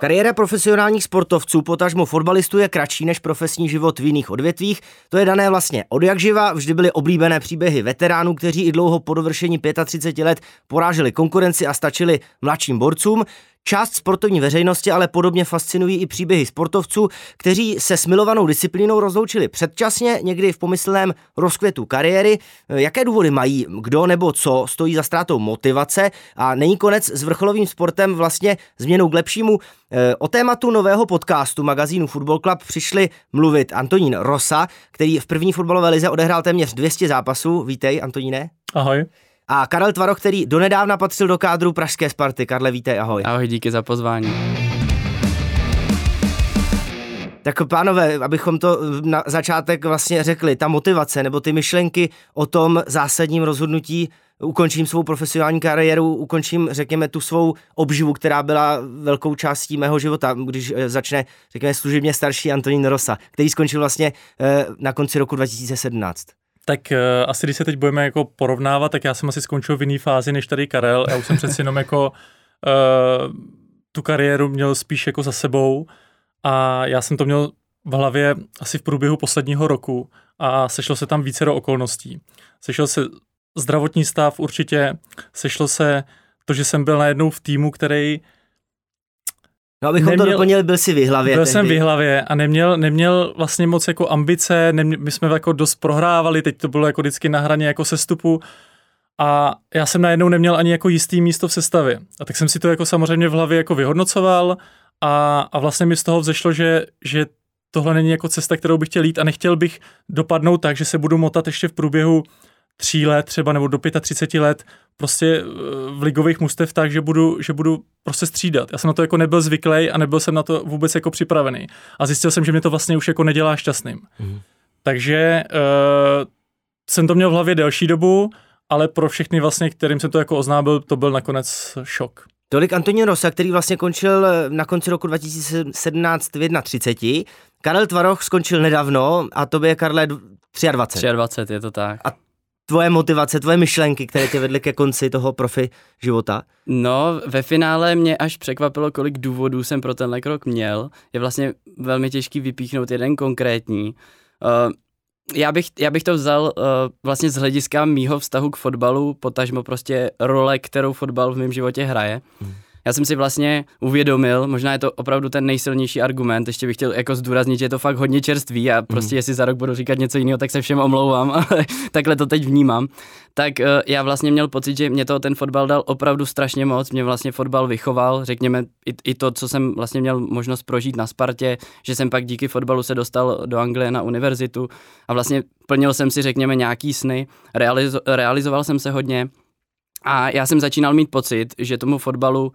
Kariéra profesionálních sportovců, potažmo fotbalistů, je kratší než profesní život v jiných odvětvích. To je dané vlastně od jak živa. Vždy byly oblíbené příběhy veteránů, kteří i dlouho po dovršení 35 let poráželi konkurenci a stačili mladším borcům. Část sportovní veřejnosti ale podobně fascinují i příběhy sportovců, kteří se smilovanou disciplínou rozloučili předčasně, někdy v pomyslném rozkvětu kariéry. Jaké důvody mají, kdo nebo co stojí za ztrátou motivace a není konec s vrcholovým sportem vlastně změnou k lepšímu? O tématu nového podcastu magazínu Football Club přišli mluvit Antonín Rosa, který v první fotbalové lize odehrál téměř 200 zápasů. Vítej, Antoníne. Ahoj a Karel Tvaroch, který donedávna patřil do kádru Pražské Sparty. Karle, vítej, ahoj. Ahoj, díky za pozvání. Tak pánové, abychom to na začátek vlastně řekli, ta motivace nebo ty myšlenky o tom zásadním rozhodnutí, ukončím svou profesionální kariéru, ukončím, řekněme, tu svou obživu, která byla velkou částí mého života, když eh, začne, řekněme, služebně starší Antonín Rosa, který skončil vlastně eh, na konci roku 2017. Tak uh, asi když se teď budeme jako porovnávat, tak já jsem asi skončil v jiné fázi než tady Karel. Já už jsem přeci jenom jako uh, tu kariéru měl spíš jako za sebou a já jsem to měl v hlavě asi v průběhu posledního roku a sešlo se tam více do okolností. Sešlo se zdravotní stav určitě, sešlo se to, že jsem byl najednou v týmu, který No abychom neměl, to doplnili, byl si v hlavě. Byl tehdy. jsem v hlavě a neměl, neměl vlastně moc jako ambice, nemě, my jsme jako dost prohrávali, teď to bylo jako vždycky na hraně jako sestupu a já jsem najednou neměl ani jako jistý místo v sestavě. A tak jsem si to jako samozřejmě v hlavě jako vyhodnocoval a, a vlastně mi z toho vzešlo, že, že tohle není jako cesta, kterou bych chtěl jít a nechtěl bych dopadnout tak, že se budu motat ještě v průběhu tří let třeba nebo do 35 let prostě eh, v ligových mustev tak, že budu, že budu prostě střídat. Já jsem na to jako nebyl zvyklý a nebyl jsem na to vůbec jako připravený. A zjistil jsem, že mě to vlastně už jako nedělá šťastným. Mm. Takže uh, jsem to měl v hlavě delší dobu, ale pro všechny vlastně, kterým jsem to jako oznámil, to byl nakonec šok. Tolik Antonín Rosa, který vlastně končil eh, na konci roku 2017 v 31. Karel Tvaroch skončil nedávno a to je Karle 23. 23, je to tak. A tvoje motivace, tvoje myšlenky, které tě vedly ke konci toho profi života? No, ve finále mě až překvapilo, kolik důvodů jsem pro tenhle krok měl. Je vlastně velmi těžký vypíchnout jeden konkrétní. Uh, já bych, já bych to vzal uh, vlastně z hlediska mýho vztahu k fotbalu, potažmo prostě role, kterou fotbal v mém životě hraje. Hmm já jsem si vlastně uvědomil, možná je to opravdu ten nejsilnější argument, ještě bych chtěl jako zdůraznit, že je to fakt hodně čerstvý a prostě mm. jestli za rok budu říkat něco jiného, tak se všem omlouvám, ale takhle to teď vnímám. Tak uh, já vlastně měl pocit, že mě to ten fotbal dal opravdu strašně moc, mě vlastně fotbal vychoval, řekněme i, i to, co jsem vlastně měl možnost prožít na Spartě, že jsem pak díky fotbalu se dostal do Anglie na univerzitu a vlastně plnil jsem si, řekněme, nějaký sny, realizo- realizoval jsem se hodně, a já jsem začínal mít pocit, že tomu fotbalu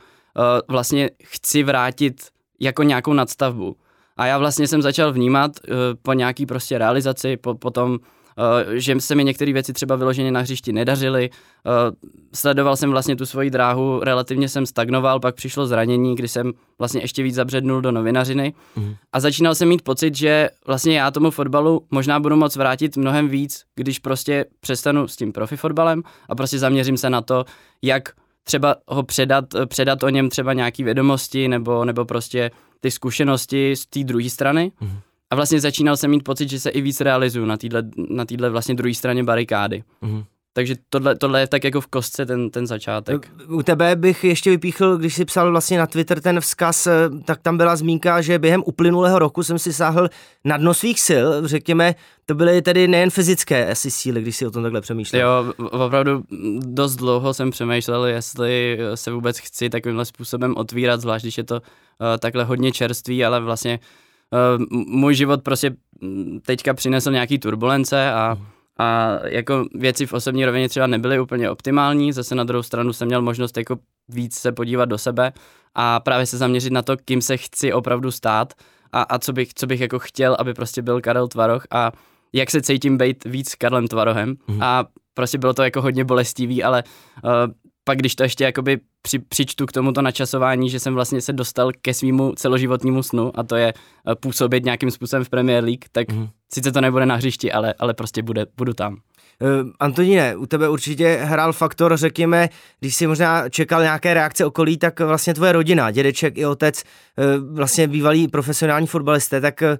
vlastně chci vrátit jako nějakou nadstavbu. A já vlastně jsem začal vnímat uh, po nějaký prostě realizaci, po, potom Eh, že se mi některé věci třeba vyloženě na hřišti nedařily. Eh, sledoval jsem vlastně tu svoji dráhu, relativně jsem stagnoval, pak přišlo zranění, kdy jsem vlastně ještě víc zabřednul do novinařiny mm. a začínal jsem mít pocit, že vlastně já tomu fotbalu možná budu moc vrátit mnohem víc, když prostě přestanu s tím profi fotbalem a prostě zaměřím se na to, jak třeba ho předat, předat o něm třeba nějaký vědomosti nebo, nebo prostě ty zkušenosti z té druhé strany. Mm. A vlastně začínal jsem mít pocit, že se i víc realizuju na téhle na vlastně druhé straně barikády. Mm-hmm. Takže tohle, tohle je tak jako v kostce ten, ten začátek. U tebe bych ještě vypíchl, když jsi psal vlastně na Twitter ten vzkaz, eh, tak tam byla zmínka, že během uplynulého roku jsem si sáhl na dno svých sil, řekněme, to byly tedy nejen fyzické asi síly, když si o tom takhle přemýšlel. Jo, opravdu dost dlouho jsem přemýšlel, jestli se vůbec chci takovýmhle způsobem otvírat, zvlášť když je to uh, takhle hodně čerství, ale vlastně uh, můj život prostě teďka přinesl nějaký turbulence a, a jako věci v osobní rovině třeba nebyly úplně optimální, zase na druhou stranu jsem měl možnost jako víc se podívat do sebe a právě se zaměřit na to, kým se chci opravdu stát a, a co, bych, co bych jako chtěl, aby prostě byl Karel Tvaroch a jak se cítím být víc Karlem Tvarohem mm. a prostě bylo to jako hodně bolestivý, ale uh, pak když to ještě jakoby při, přičtu k tomuto načasování, že jsem vlastně se dostal ke svýmu celoživotnímu snu a to je eh, působit nějakým způsobem v Premier League, tak mm. sice to nebude na hřišti, ale, ale prostě bude, budu tam. Uh, Antoníne, u tebe určitě hrál faktor, řekněme, když si možná čekal nějaké reakce okolí, tak vlastně tvoje rodina, dědeček i otec, uh, vlastně bývalí profesionální fotbalisté, tak uh,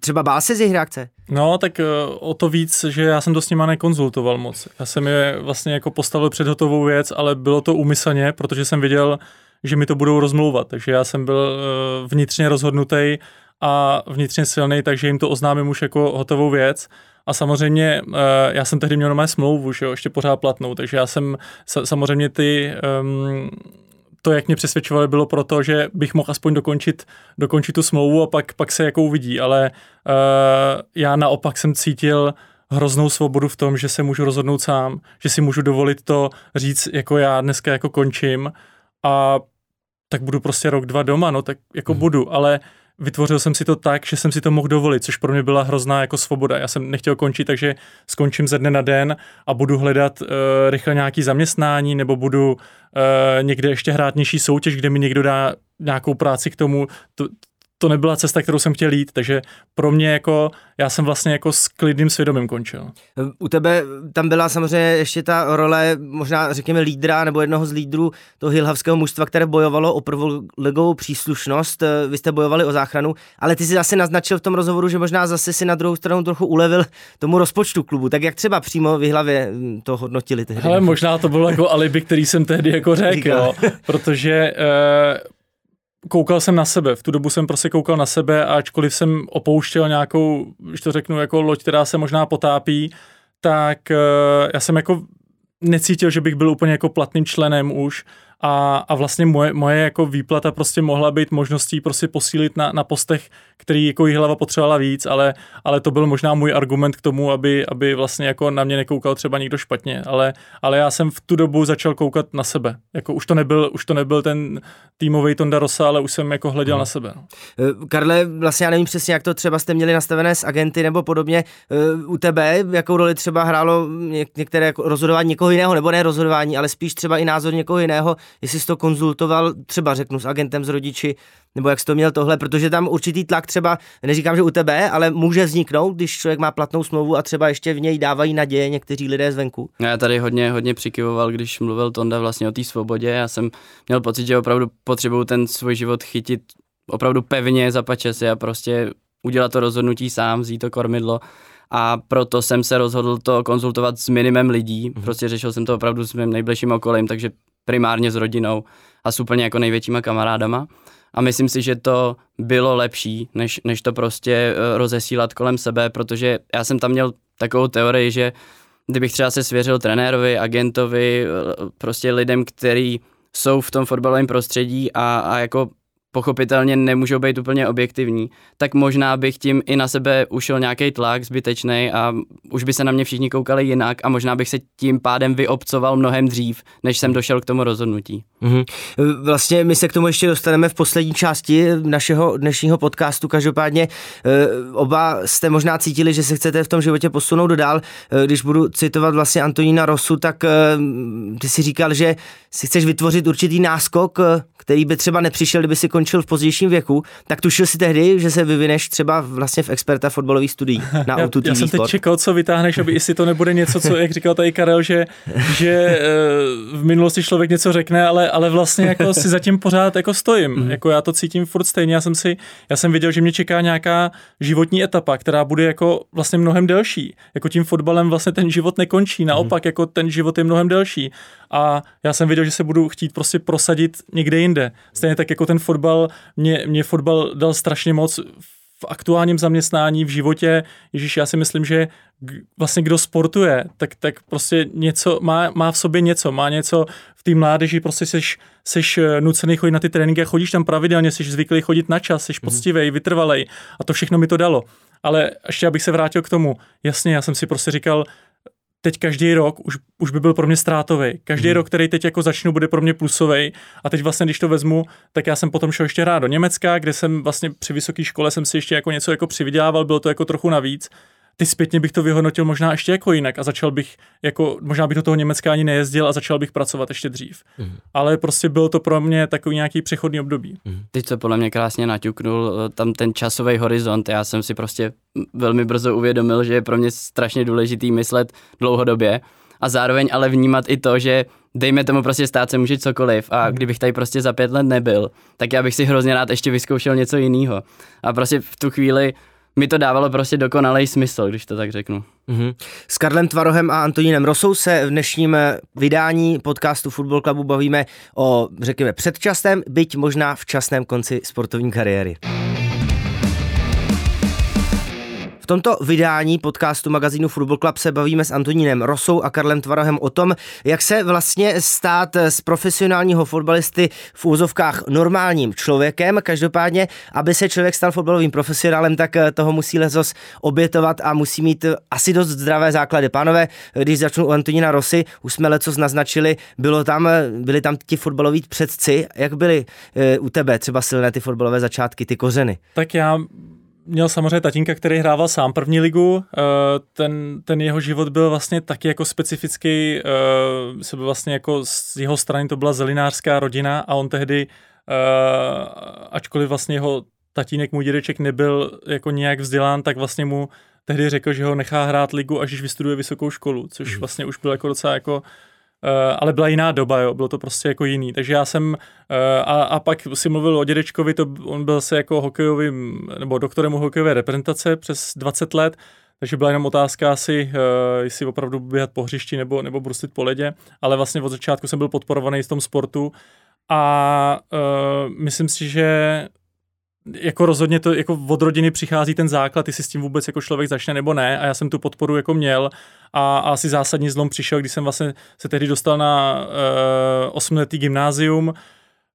třeba bál se z jejich reakce? No, tak o to víc, že já jsem to s nima nekonzultoval moc. Já jsem je vlastně jako postavil před hotovou věc, ale bylo to úmyslně, protože jsem viděl, že mi to budou rozmlouvat. Takže já jsem byl vnitřně rozhodnutý a vnitřně silný, takže jim to oznámím už jako hotovou věc. A samozřejmě já jsem tehdy měl mé smlouvu, že jo, ještě pořád platnou, takže já jsem samozřejmě ty um, to, jak mě přesvědčovali, bylo proto, že bych mohl aspoň dokončit, dokončit tu smlouvu a pak, pak se jako uvidí, ale uh, já naopak jsem cítil hroznou svobodu v tom, že se můžu rozhodnout sám, že si můžu dovolit to říct, jako já dneska jako končím a tak budu prostě rok, dva doma, no tak jako hmm. budu, ale vytvořil jsem si to tak, že jsem si to mohl dovolit, což pro mě byla hrozná jako svoboda. Já jsem nechtěl končit, takže skončím ze dne na den a budu hledat uh, rychle nějaký zaměstnání nebo budu uh, někde ještě hrát nižší soutěž, kde mi někdo dá nějakou práci k tomu. To, to nebyla cesta, kterou jsem chtěl jít, takže pro mě jako, já jsem vlastně jako s klidným svědomím končil. U tebe tam byla samozřejmě ještě ta role, možná řekněme lídra nebo jednoho z lídrů toho hilhavského mužstva, které bojovalo o prvoligovou příslušnost, vy jste bojovali o záchranu, ale ty si zase naznačil v tom rozhovoru, že možná zase si na druhou stranu trochu ulevil tomu rozpočtu klubu, tak jak třeba přímo v hlavě to hodnotili tehdy? Ale možná to bylo jako alibi, který jsem tehdy jako řekl, jo, protože uh, koukal jsem na sebe, v tu dobu jsem prostě koukal na sebe a ačkoliv jsem opouštěl nějakou, když to řeknu, jako loď, která se možná potápí, tak uh, já jsem jako necítil, že bych byl úplně jako platným členem už a, a vlastně moje, moje jako výplata prostě mohla být možností prostě posílit na, na postech, který jako jí hlava potřebovala víc, ale, ale to byl možná můj argument k tomu, aby, aby vlastně jako na mě nekoukal třeba někdo špatně, ale, ale já jsem v tu dobu začal koukat na sebe. Jako už to nebyl, už to nebyl ten týmový Tonda Rosa, ale už jsem jako hleděl hmm. na sebe. No. Eh, Karle, vlastně já nevím přesně, jak to třeba jste měli nastavené s agenty nebo podobně. Eh, u tebe, jakou roli třeba hrálo některé jako rozhodování někoho jiného, nebo ne rozhodování, ale spíš třeba i názor někoho jiného, jestli jsi to konzultoval, třeba řeknu s agentem, s rodiči, nebo jak jsi to měl tohle, protože tam určitý tlak třeba, neříkám, že u tebe, ale může vzniknout, když člověk má platnou smlouvu a třeba ještě v něj dávají naděje někteří lidé zvenku. Já tady hodně, hodně přikyvoval, když mluvil Tonda vlastně o té svobodě. Já jsem měl pocit, že opravdu potřebuju ten svůj život chytit opravdu pevně, zapače si a prostě udělat to rozhodnutí sám, vzít to kormidlo a proto jsem se rozhodl to konzultovat s minimem lidí. Mhm. Prostě řešil jsem to opravdu s mým nejbližším okolím, takže primárně s rodinou a s úplně jako největšíma kamarádama. A myslím si, že to bylo lepší, než, než to prostě eh, rozesílat kolem sebe, protože já jsem tam měl takovou teorii, že kdybych třeba se svěřil trenérovi, agentovi, eh, prostě lidem, kteří jsou v tom fotbalovém prostředí a, a jako pochopitelně nemůžou být úplně objektivní, tak možná bych tím i na sebe ušel nějaký tlak zbytečný a už by se na mě všichni koukali jinak a možná bych se tím pádem vyobcoval mnohem dřív, než jsem došel k tomu rozhodnutí. Mm-hmm. Vlastně my se k tomu ještě dostaneme v poslední části našeho dnešního podcastu. Každopádně eh, oba jste možná cítili, že se chcete v tom životě posunout dál. Eh, když budu citovat vlastně Antonína Rosu, tak eh, ty si říkal, že si chceš vytvořit určitý náskok, který by třeba nepřišel, kdyby si končil v pozdějším věku, tak tušil si tehdy, že se vyvineš třeba vlastně v experta fotbalových studií na já, O2 Já jsem teď sport. čekal, co vytáhneš, aby jestli to nebude něco, co, jak říkal tady Karel, že, že v minulosti člověk něco řekne, ale ale, vlastně jako si zatím pořád jako stojím. Mm. Jako já to cítím furt stejně. Já jsem si, já jsem viděl, že mě čeká nějaká životní etapa, která bude jako vlastně mnohem delší. Jako tím fotbalem vlastně ten život nekončí, naopak mm. jako ten život je mnohem delší. A já jsem viděl, že se budu chtít prostě prosadit někde jinde. Stejně tak jako ten fotbal, mě, mě fotbal dal strašně moc v aktuálním zaměstnání, v životě, Ježíš, já si myslím, že vlastně kdo sportuje, tak, tak prostě něco, má, má v sobě něco, má něco v té mládeži, prostě seš, seš eh, nucený chodit na ty tréninky a chodíš tam pravidelně, jsi zvyklý chodit na čas, jsi mhm. poctivý, vytrvalej a to všechno mi to dalo. Ale ještě abych se vrátil k tomu, jasně, já jsem si prostě říkal, teď každý rok už, už by byl pro mě ztrátový. Každý hmm. rok, který teď jako začnu, bude pro mě plusový. A teď vlastně, když to vezmu, tak já jsem potom šel ještě rád do Německa, kde jsem vlastně při vysoké škole jsem si ještě jako něco jako přivydělával, bylo to jako trochu navíc. Ty zpětně bych to vyhodnotil možná ještě jako jinak a začal bych, jako, možná bych do toho Německa ani nejezdil a začal bych pracovat ještě dřív. Mm. Ale prostě bylo to pro mě takový nějaký přechodný období. Mm. Ty, co podle mě krásně naťuknul, eh, tam ten časový horizont, já jsem si prostě velmi brzo uvědomil, že je pro mě strašně důležitý myslet dlouhodobě a zároveň ale vnímat i to, že dejme tomu prostě stát se může cokoliv a mhm. kdybych tady prostě za pět let nebyl, tak já bych si hrozně rád ještě vyzkoušel něco jiného. A prostě v tu chvíli mi to dávalo prostě dokonalý smysl, když to tak řeknu. Mm-hmm. S Karlem Tvarohem a Antonínem Rosou se v dnešním vydání podcastu Football Clubu bavíme o, řekněme, předčasném, byť možná včasném konci sportovní kariéry. V tomto vydání podcastu magazínu Football Club se bavíme s Antonínem Rosou a Karlem Tvarohem o tom, jak se vlastně stát z profesionálního fotbalisty v úzovkách normálním člověkem. Každopádně, aby se člověk stal fotbalovým profesionálem, tak eh, toho musí letos obětovat a musí mít eh, asi dost zdravé základy. Pánové, když začnu u Antonína Rosy, už jsme letos naznačili, bylo tam, eh, byli tam ti fotbaloví předci. Jak byly u tebe třeba silné ty fotbalové začátky, ty kořeny? Tak já měl samozřejmě tatínka, který hrával sám první ligu. Eh, ten, ten jeho život byl vlastně taky jako specifický. Eh, se byl vlastně jako z jeho strany to byla zelinářská rodina a on tehdy, eh, ačkoliv vlastně jeho tatínek, můj dědeček nebyl jako nějak vzdělán, tak vlastně mu tehdy řekl, že ho nechá hrát ligu, až když vystuduje vysokou školu, což mhm. vlastně už bylo jako docela jako ale byla jiná doba, jo, bylo to prostě jako jiný. Takže já jsem, uh, a, a pak si mluvil o dědečkovi, to, on byl se jako hokejovým, nebo doktorem hokejové reprezentace přes 20 let, takže byla jenom otázka asi, uh, jestli opravdu běhat po hřišti nebo, nebo bruslit po ledě, ale vlastně od začátku jsem byl podporovaný v tom sportu a uh, myslím si, že jako rozhodně to jako od rodiny přichází ten základ, jestli s tím vůbec jako člověk začne nebo ne a já jsem tu podporu jako měl a, a asi zásadní zlom přišel, když jsem vlastně se tehdy dostal na uh, osmletý gymnázium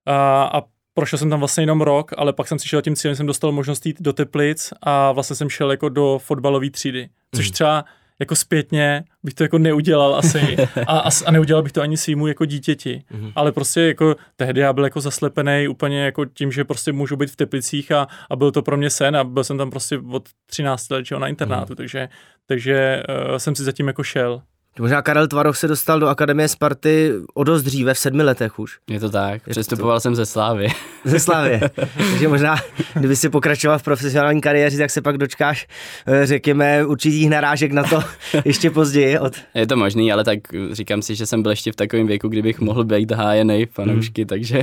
a, a prošel jsem tam vlastně jenom rok, ale pak jsem si šel tím cílem, jsem dostal možnost jít do Teplic a vlastně jsem šel jako do fotbalové třídy, což mhm. třeba jako zpětně bych to jako neudělal asi a, a, a neudělal bych to ani svýmu jako dítěti, mm-hmm. ale prostě jako tehdy já byl jako zaslepený úplně jako tím, že prostě můžu být v Teplicích a, a byl to pro mě sen a byl jsem tam prostě od 13 let na internátu, mm-hmm. takže, takže uh, jsem si zatím jako šel. Možná Karel Tvaroch se dostal do Akademie Sparty o dost dříve, v sedmi letech už. Je to tak, přestupoval to... jsem ze Slávy. Ze Slávy. Takže možná, kdyby si pokračoval v profesionální kariéře, tak se pak dočkáš, eh, řekněme, určitých narážek na to ještě později. Od... Je to možný, ale tak říkám si, že jsem byl ještě v takovém věku, kdybych mohl být hájený fanoušky, hmm. takže...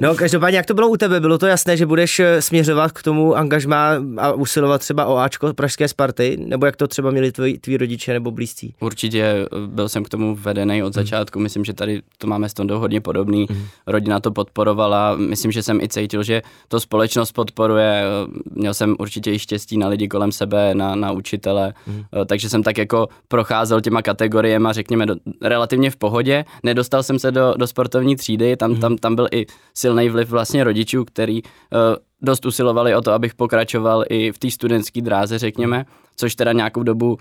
no, každopádně, jak to bylo u tebe? Bylo to jasné, že budeš eh, směřovat k tomu angažmá a usilovat třeba o Ačko Pražské Sparty? Nebo jak to třeba měli tvoji, tví rodiče nebo blízcí? Určitě byl jsem k tomu vedený od hmm. začátku. Myslím, že tady to máme s Tondou hodně podobný. Mm. Rodina to podporovala. Myslím, že jsem i cítil, že to společnost podporuje. Měl jsem určitě i štěstí na lidi kolem sebe, na, na učitele. Mm. Takže jsem tak jako procházel těma kategoriemi, řekněme, do, relativně v pohodě. Nedostal jsem se do, do sportovní třídy, tam, mm. tam, tam byl i silný vliv vlastně rodičů, který uh, dost usilovali o to, abych pokračoval i v té studentské dráze, řekněme, což teda nějakou dobu uh,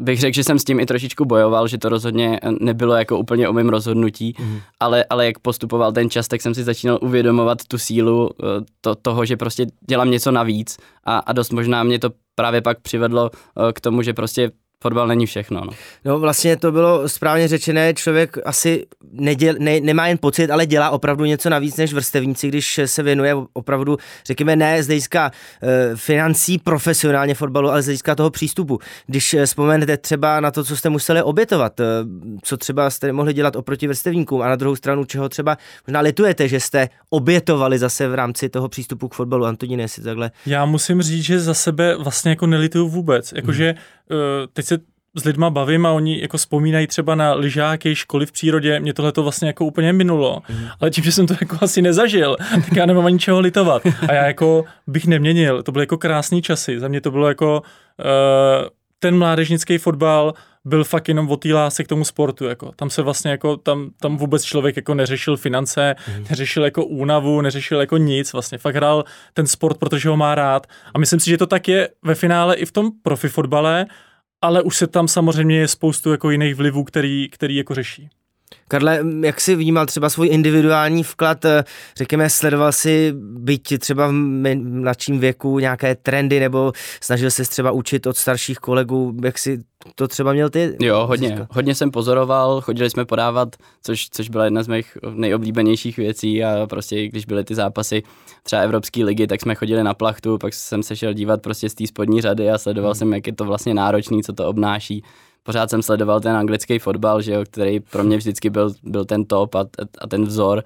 bych řekl, že jsem s tím i trošičku bojoval, že to rozhodně nebylo jako úplně o mém rozhodnutí, mm. ale, ale jak postupoval ten čas, tak jsem si začínal uvědomovat tu sílu uh, to, toho, že prostě dělám něco navíc a, a dost možná mě to právě pak přivedlo uh, k tomu, že prostě fotbal není všechno. No. no vlastně to bylo správně řečené, člověk asi neděl, ne, nemá jen pocit, ale dělá opravdu něco navíc než vrstevníci, když se věnuje opravdu, řekněme, ne z hlediska e, financí profesionálně fotbalu, ale z hlediska toho přístupu. Když eh, vzpomenete třeba na to, co jste museli obětovat, e, co třeba jste mohli dělat oproti vrstevníkům a na druhou stranu, čeho třeba možná litujete, že jste obětovali zase v rámci toho přístupu k fotbalu. Antonín, jestli takhle. Já musím říct, že za sebe vlastně jako nelituju vůbec. Jakože hmm teď se s lidma bavím a oni jako vzpomínají třeba na lyžáky, školy v přírodě, mě tohle to vlastně jako úplně minulo, mm. ale tím, že jsem to jako asi nezažil, tak já nemám ani čeho litovat. A já jako bych neměnil, to byly jako krásné časy, za mě to bylo jako uh, ten mládežnický fotbal byl fakt jenom o té lásce k tomu sportu, jako. Tam se vlastně jako, tam, tam vůbec člověk jako neřešil finance, mm. neřešil jako únavu, neřešil jako nic, vlastně fakt hrál ten sport, protože ho má rád a myslím si, že to tak je ve finále i v tom profi fotbale, ale už se tam samozřejmě je spoustu jako jiných vlivů, který, který jako řeší. Karle, jak jsi vnímal třeba svůj individuální vklad, eh, řekněme, sledoval si byť třeba v mladším věku nějaké trendy, nebo snažil se třeba učit od starších kolegů, jak si to třeba měl ty? Jo, hodně. Hodně jsem pozoroval, chodili jsme podávat, což, což byla jedna z mých nejoblíbenějších věcí a prostě když byly ty zápasy třeba Evropské ligy, tak jsme chodili na plachtu, pak jsem se šel dívat prostě z té spodní řady a sledoval hmm. jsem, jak je to vlastně náročný, co to obnáší pořád jsem sledoval ten anglický fotbal, že jo, který pro mě vždycky byl, byl ten top a, a ten vzor.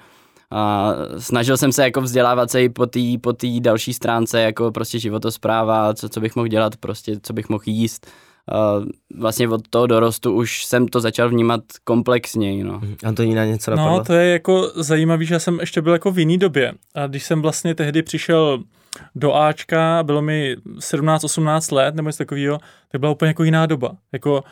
A snažil jsem se jako vzdělávat se i po té po tý další stránce, jako prostě životospráva, co, co bych mohl dělat, prostě co bych mohl jíst. A vlastně od toho dorostu už jsem to začal vnímat komplexněji. No. Mhm. Antonína něco no, napadlo? No, to je jako zajímavý, že já jsem ještě byl jako v jiný době. A když jsem vlastně tehdy přišel do Ačka, bylo mi 17-18 let nebo něco takového, tak byla úplně jako jiná doba. Jako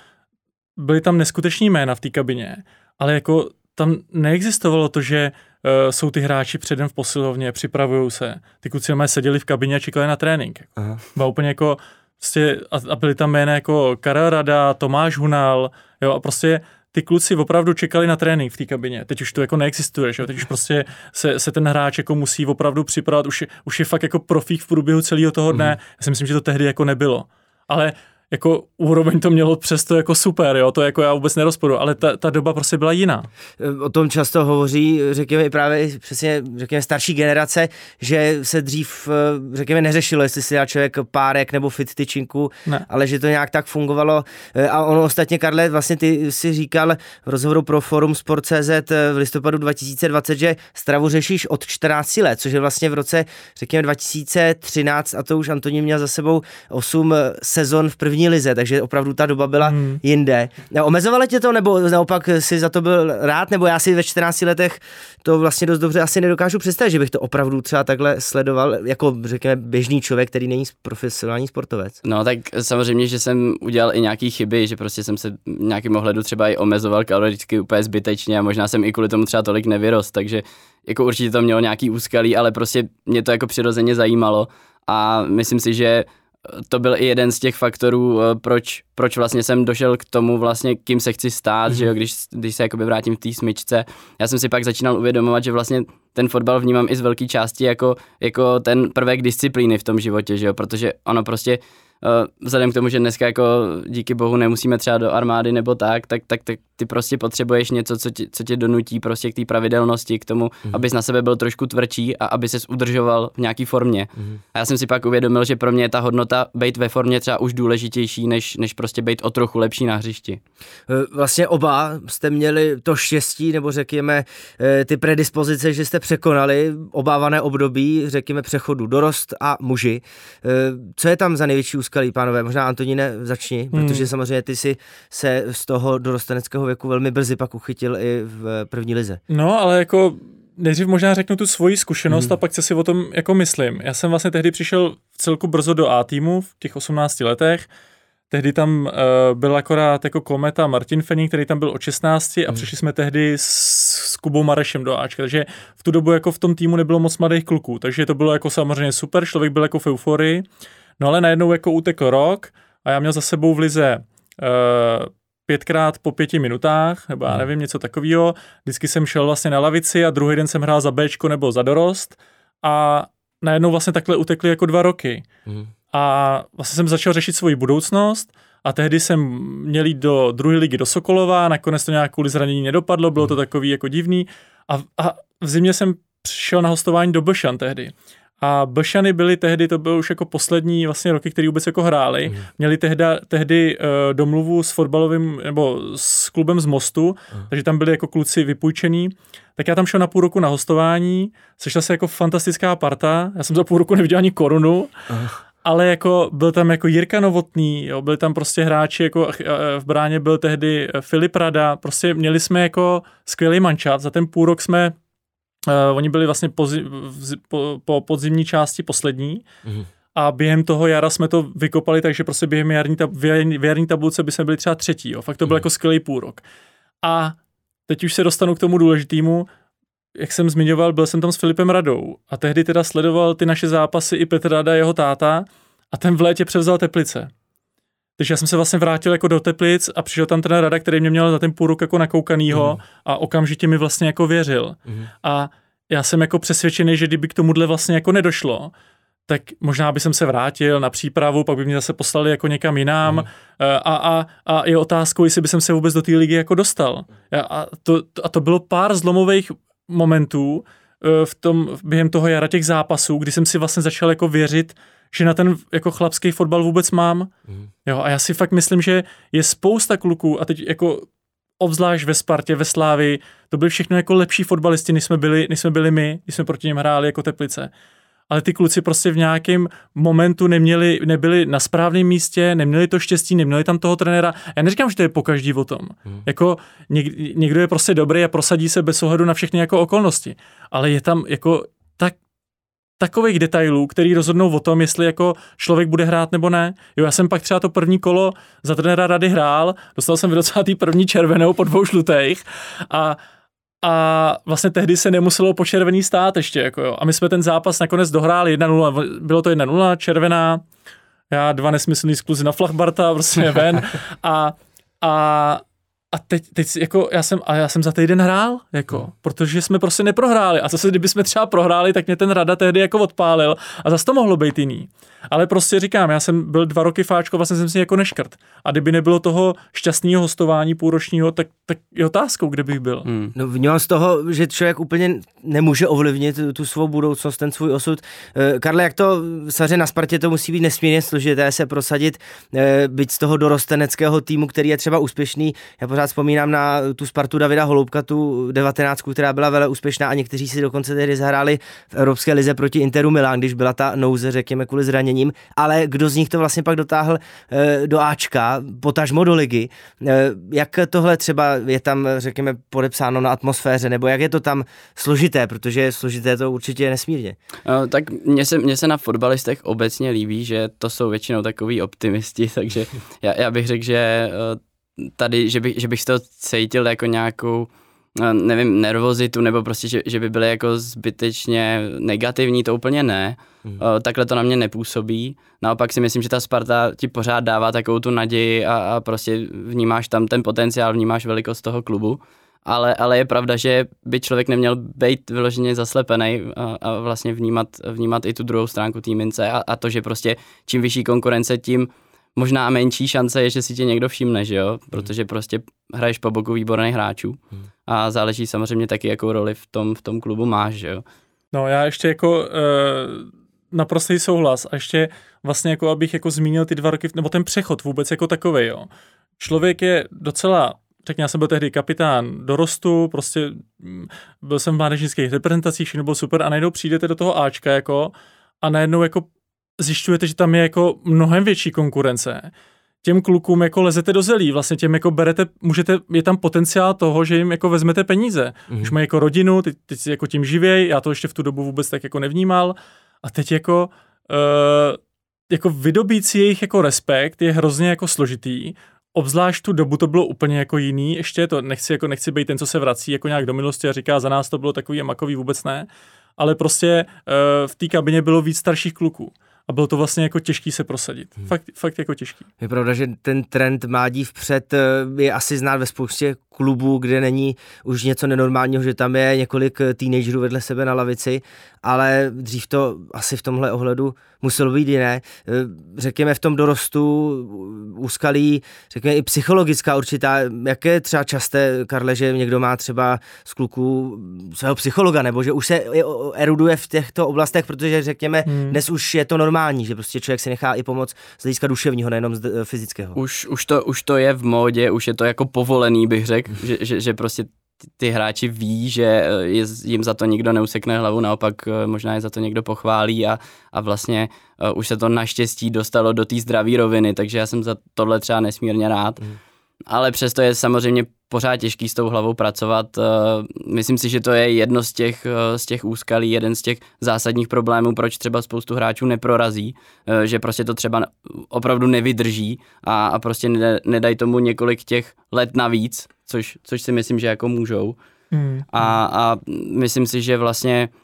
byly tam neskuteční jména v té kabině, ale jako tam neexistovalo to, že uh, jsou ty hráči předem v posilovně, připravují se. Ty kluci mají seděli v kabině a čekali na trénink. Aha. Byla úplně jako, prostě, a, a byly tam jména jako Karel Rada, Tomáš Hunal, jo, a prostě ty kluci opravdu čekali na trénink v té kabině. Teď už to jako neexistuje, že? teď už prostě se, se ten hráč jako musí opravdu připravit, už je, už je fakt jako profík v průběhu celého toho dne. Mm. Já si myslím, že to tehdy jako nebylo. Ale jako úroveň to mělo přesto jako super, jo, to jako já vůbec nerozporu, ale ta, ta doba prostě byla jiná. O tom často hovoří, řekněme, právě přesně, řekněme, starší generace, že se dřív, eh, řekněme, neřešilo, jestli si dá člověk párek nebo fit tyčinku, ne. ale že to nějak tak fungovalo. Eh, a ono ostatně, Karle, vlastně ty si říkal v rozhovoru pro Forum Sport.cz eh, v listopadu 2020, že stravu řešíš od 14 let, což je vlastně v roce, řekněme, 2013 a to už Antonín měl za sebou 8 sezon v první první lize, takže opravdu ta doba byla hmm. jinde. Omezovalo tě to, nebo naopak si za to byl rád, nebo já si ve 14 letech to vlastně dost dobře asi nedokážu představit, že bych to opravdu třeba takhle sledoval, jako řekněme běžný člověk, který není profesionální sportovec. No tak samozřejmě, že jsem udělal i nějaký chyby, že prostě jsem se nějakým ohledu třeba i omezoval kaloricky úplně zbytečně a možná jsem i kvůli tomu třeba tolik nevyrost, takže jako určitě to mělo nějaký úskalí, ale prostě mě to jako přirozeně zajímalo a myslím si, že to byl i jeden z těch faktorů, eh, proč, proč vlastně jsem došel k tomu vlastně, kým se chci stát, mm-hmm. že jo, když, když se jakoby vrátím v té smyčce. Já jsem si pak začínal uvědomovat, že vlastně ten fotbal vnímám i z velké části jako, jako ten prvek disciplíny v tom životě, že jo, protože ono prostě uh, vzhledem k tomu, že dneska jako díky bohu nemusíme třeba do armády nebo tak, tak, tak, tak ty prostě potřebuješ něco, co tě, co tě donutí prostě k té pravidelnosti, k tomu, mm-hmm. abys na sebe byl trošku tvrdší a aby ses udržoval v nějaký formě. Mm-hmm. A já jsem si pak uvědomil, že pro mě je ta hodnota být ve formě třeba už důležitější, než, než prostě být o trochu lepší na hřišti. Eh, vlastně oba jste měli to štěstí, nebo řekněme eh, ty predispozice, že jste překonali obávané období, řekněme přechodu dorost a muži. Co je tam za největší úskalí, pánové? Možná Antoníne začni, hmm. protože samozřejmě ty si se z toho dorosteneckého věku velmi brzy pak uchytil i v první lize. No, ale jako nejdřív možná řeknu tu svoji zkušenost hmm. a pak co si o tom jako myslím. Já jsem vlastně tehdy přišel celku brzo do A týmu v těch 18 letech. Tehdy tam uh, byl akorát jako kometa Martin Fenning, který tam byl od 16 a hmm. přišli jsme tehdy s, s Kubou Marešem do Ačka, takže v tu dobu jako v tom týmu nebylo moc mladých kluků, takže to bylo jako samozřejmě super, člověk byl jako v euforii. No ale najednou jako utekl rok a já měl za sebou v lize uh, pětkrát po pěti minutách, nebo já hmm. nevím, něco takového. Vždycky jsem šel vlastně na lavici a druhý den jsem hrál za Bčko nebo za dorost a najednou vlastně takhle utekly jako dva roky. Hmm. A vlastně jsem začal řešit svoji budoucnost a tehdy jsem měl jít do druhé ligy do Sokolova, nakonec to nějak kvůli zranění nedopadlo, bylo to hmm. takový jako divný a, a v zimě jsem přišel na hostování do Bšan tehdy. A Blšany byly tehdy, to byl už jako poslední vlastně roky, které vůbec jako hráli. Mm. Měli tehda, tehdy uh, domluvu s fotbalovým, nebo s klubem z Mostu, mm. takže tam byli jako kluci vypůjčení. Tak já tam šel na půl roku na hostování, sešla se jako fantastická parta, já jsem za půl roku neviděl ani korunu, mm. ale jako byl tam jako Jirka Novotný, jo, byli tam prostě hráči, jako eh, v bráně byl tehdy Filip Rada, prostě měli jsme jako skvělý mančat, za ten půl rok jsme Uh, oni byli vlastně pozi, po, po podzimní části poslední mm. a během toho jara jsme to vykopali, takže prostě během jarní, tab, v jarní tabulce by jsme byli třeba třetí. Jo. Fakt to byl mm. jako skvělý půl rok. A teď už se dostanu k tomu důležitému, jak jsem zmiňoval, byl jsem tam s Filipem Radou a tehdy teda sledoval ty naše zápasy i Petr Rada, jeho táta a ten v létě převzal Teplice. Takže já jsem se vlastně vrátil jako do Teplic a přišel tam ten rada, který mě měl za ten půl rok jako nakoukanýho mm. a okamžitě mi vlastně jako věřil. Mm. A já jsem jako přesvědčený, že kdyby k tomuhle vlastně jako nedošlo, tak možná by jsem se vrátil na přípravu, pak by mě zase poslali jako někam jinam mm. a, a, a je otázkou, jestli by jsem se vůbec do té ligy jako dostal. A to, a to bylo pár zlomových momentů eh, v tom, během toho jara těch zápasů, kdy jsem si vlastně začal jako věřit, že na ten jako chlapský fotbal vůbec mám. Mm. Jo, a já si fakt myslím, že je spousta kluků a teď jako obzvlášť ve Spartě, ve Slávi, to byly všechno jako lepší fotbalisti, než jsme byli, než jsme byli my, když jsme proti něm hráli jako Teplice. Ale ty kluci prostě v nějakém momentu neměli, nebyli na správném místě, neměli to štěstí, neměli tam toho trenéra. Já neříkám, že to je po každý o tom. Hmm. Jako něk, někdo je prostě dobrý a prosadí se bez ohledu na všechny jako okolnosti. Ale je tam jako takových detailů, který rozhodnou o tom, jestli jako člověk bude hrát nebo ne. Jo, já jsem pak třeba to první kolo za trenéra rady hrál, dostal jsem v 21. červenou po dvou žlutých a a vlastně tehdy se nemuselo po červený stát ještě. Jako jo. A my jsme ten zápas nakonec dohráli 1-0, bylo to 1-0, červená, já dva nesmyslný skluzy na Flachbarta, prostě ven a, a a teď, teď jako já jsem, a já jsem za týden hrál, jako, no. protože jsme prostě neprohráli. A zase, kdyby jsme třeba prohráli, tak mě ten rada tehdy jako odpálil a zase to mohlo být jiný. Ale prostě říkám, já jsem byl dva roky fáčko, vlastně jsem si jako neškrt. A kdyby nebylo toho šťastného hostování půlročního, tak, tak je otázkou, kde bych byl. Hmm. No vnímám z toho, že člověk úplně nemůže ovlivnit tu svou budoucnost, ten svůj osud. Eh, Karle, jak to saře na Spartě, to musí být nesmírně složité se prosadit, eh, byť z toho dorosteneckého týmu, který je třeba úspěšný. Já pořád vzpomínám na tu Spartu Davida Holoubka, tu 19, která byla vele úspěšná a někteří si dokonce tehdy zahráli v Evropské lize proti Interu Milán, když byla ta nouze, řekněme, kvůli zraněním. Ale kdo z nich to vlastně pak dotáhl eh, do Ačka, potažmo do ligy? Eh, jak tohle třeba je tam, řekněme, podepsáno na atmosféře, nebo jak je to tam složité, protože složité to určitě je nesmírně. No, tak mně se, mně se na fotbalistech obecně líbí, že to jsou většinou takový optimisti, takže já, já bych řekl, že tady, že bych, že bych to cítil jako nějakou eh, nevím, nervozitu, nebo prostě, že, že by byly jako zbytečně negativní, to úplně ne. Hmm. Takhle to na mě nepůsobí. Naopak si myslím, že ta Sparta ti pořád dává takovou tu naději a, a prostě vnímáš tam ten potenciál, vnímáš velikost toho klubu. Ale, ale je pravda, že by člověk neměl být vyloženě zaslepený a, a vlastně vnímat, vnímat i tu druhou stránku té mince a, a to, že prostě čím vyšší konkurence, tím možná menší šance je, že si tě někdo všimne, že jo, hmm. protože prostě hraješ po boku výborných hráčů hmm. a záleží samozřejmě taky, jakou roli v tom, v tom klubu máš, že jo. No já ještě jako uh, naprostý souhlas a ještě vlastně jako abych jako zmínil ty dva roky, nebo ten přechod vůbec jako takový, jo. Člověk je docela řekněme, já jsem byl tehdy kapitán dorostu, prostě mm, byl jsem v mládežnických reprezentacích, všechno bylo super a najednou přijdete do toho Ačka jako a najednou jako zjišťujete, že tam je jako mnohem větší konkurence, těm klukům jako lezete do zelí, vlastně těm jako berete, můžete, je tam potenciál toho, že jim jako vezmete peníze. Mm-hmm. Už mají jako rodinu, teď, teď si jako tím živěj, já to ještě v tu dobu vůbec tak jako nevnímal. A teď jako uh, jako vydobít si jejich jako respekt je hrozně jako složitý, obzvlášť tu dobu to bylo úplně jako jiný, ještě to nechci, jako nechci být ten, co se vrací jako nějak do minulosti a říká, za nás to bylo takový a makový, vůbec ne, ale prostě uh, v té kabině bylo víc starších kluků a bylo to vlastně jako těžký se prosadit. Hmm. Fakt, fakt jako těžký. Je pravda, že ten trend mádí vpřed eh, je asi znát ve spoustě klubů, kde není už něco nenormálního, že tam je několik eh, teenagerů vedle sebe na lavici, ale dřív to asi v tomhle ohledu muselo být jiné. Eh, řekněme v tom dorostu úskalí, řekněme i psychologická určitá, jak je třeba časté, Karle, že někdo má třeba z kluků svého psychologa, nebo že už se eruduje v těchto oblastech, protože řekněme, hmm. dnes už je to normální, že prostě člověk si nechá i pomoc z hlediska duševního, nejenom z fyzického. Už, už, to, už to je v módě, už je to jako povolený, bych řekl, hmm. že, že, že prostě ty hráči ví, že eh, je, jim za to nikdo neusekne hlavu, naopak eh, možná je za to někdo pochválí a, a vlastně uh, už se to naštěstí dostalo do té zdravé roviny, takže já jsem za tohle třeba nesmírně rád. Mm. Ale přesto je samozřejmě pořád těžký s tou hlavou pracovat. Myslím si, že to je jedno z těch, z těch úskalí, jeden z těch zásadních problémů, proč třeba spoustu hráčů neprorazí, že prostě to třeba opravdu nevydrží a, a prostě nedají tomu několik těch let navíc, což, což si myslím, že jako můžou. Mm. A, a myslím si, že vlastně uh,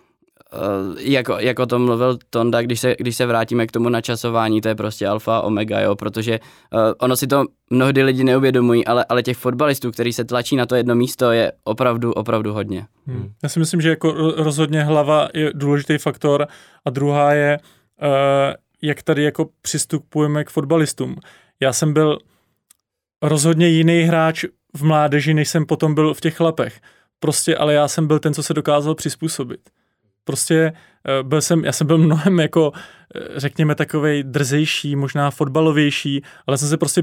jako, jako to mluvil Tonda, když se, když se vrátíme k tomu načasování, to je prostě alfa omega, jo, protože uh, ono si to mnohdy lidi neuvědomují, ale, ale těch fotbalistů, který se tlačí na to jedno místo, je opravdu, opravdu hodně. Hmm. Já si myslím, že jako rozhodně hlava je důležitý faktor a druhá je, uh, jak tady jako přistupujeme k fotbalistům. Já jsem byl rozhodně jiný hráč v mládeži, než jsem potom byl v těch chlapech. Prostě, ale já jsem byl ten, co se dokázal přizpůsobit. Prostě eh, byl jsem, já jsem byl mnohem jako, eh, řekněme, takovej drzejší, možná fotbalovější, ale jsem se prostě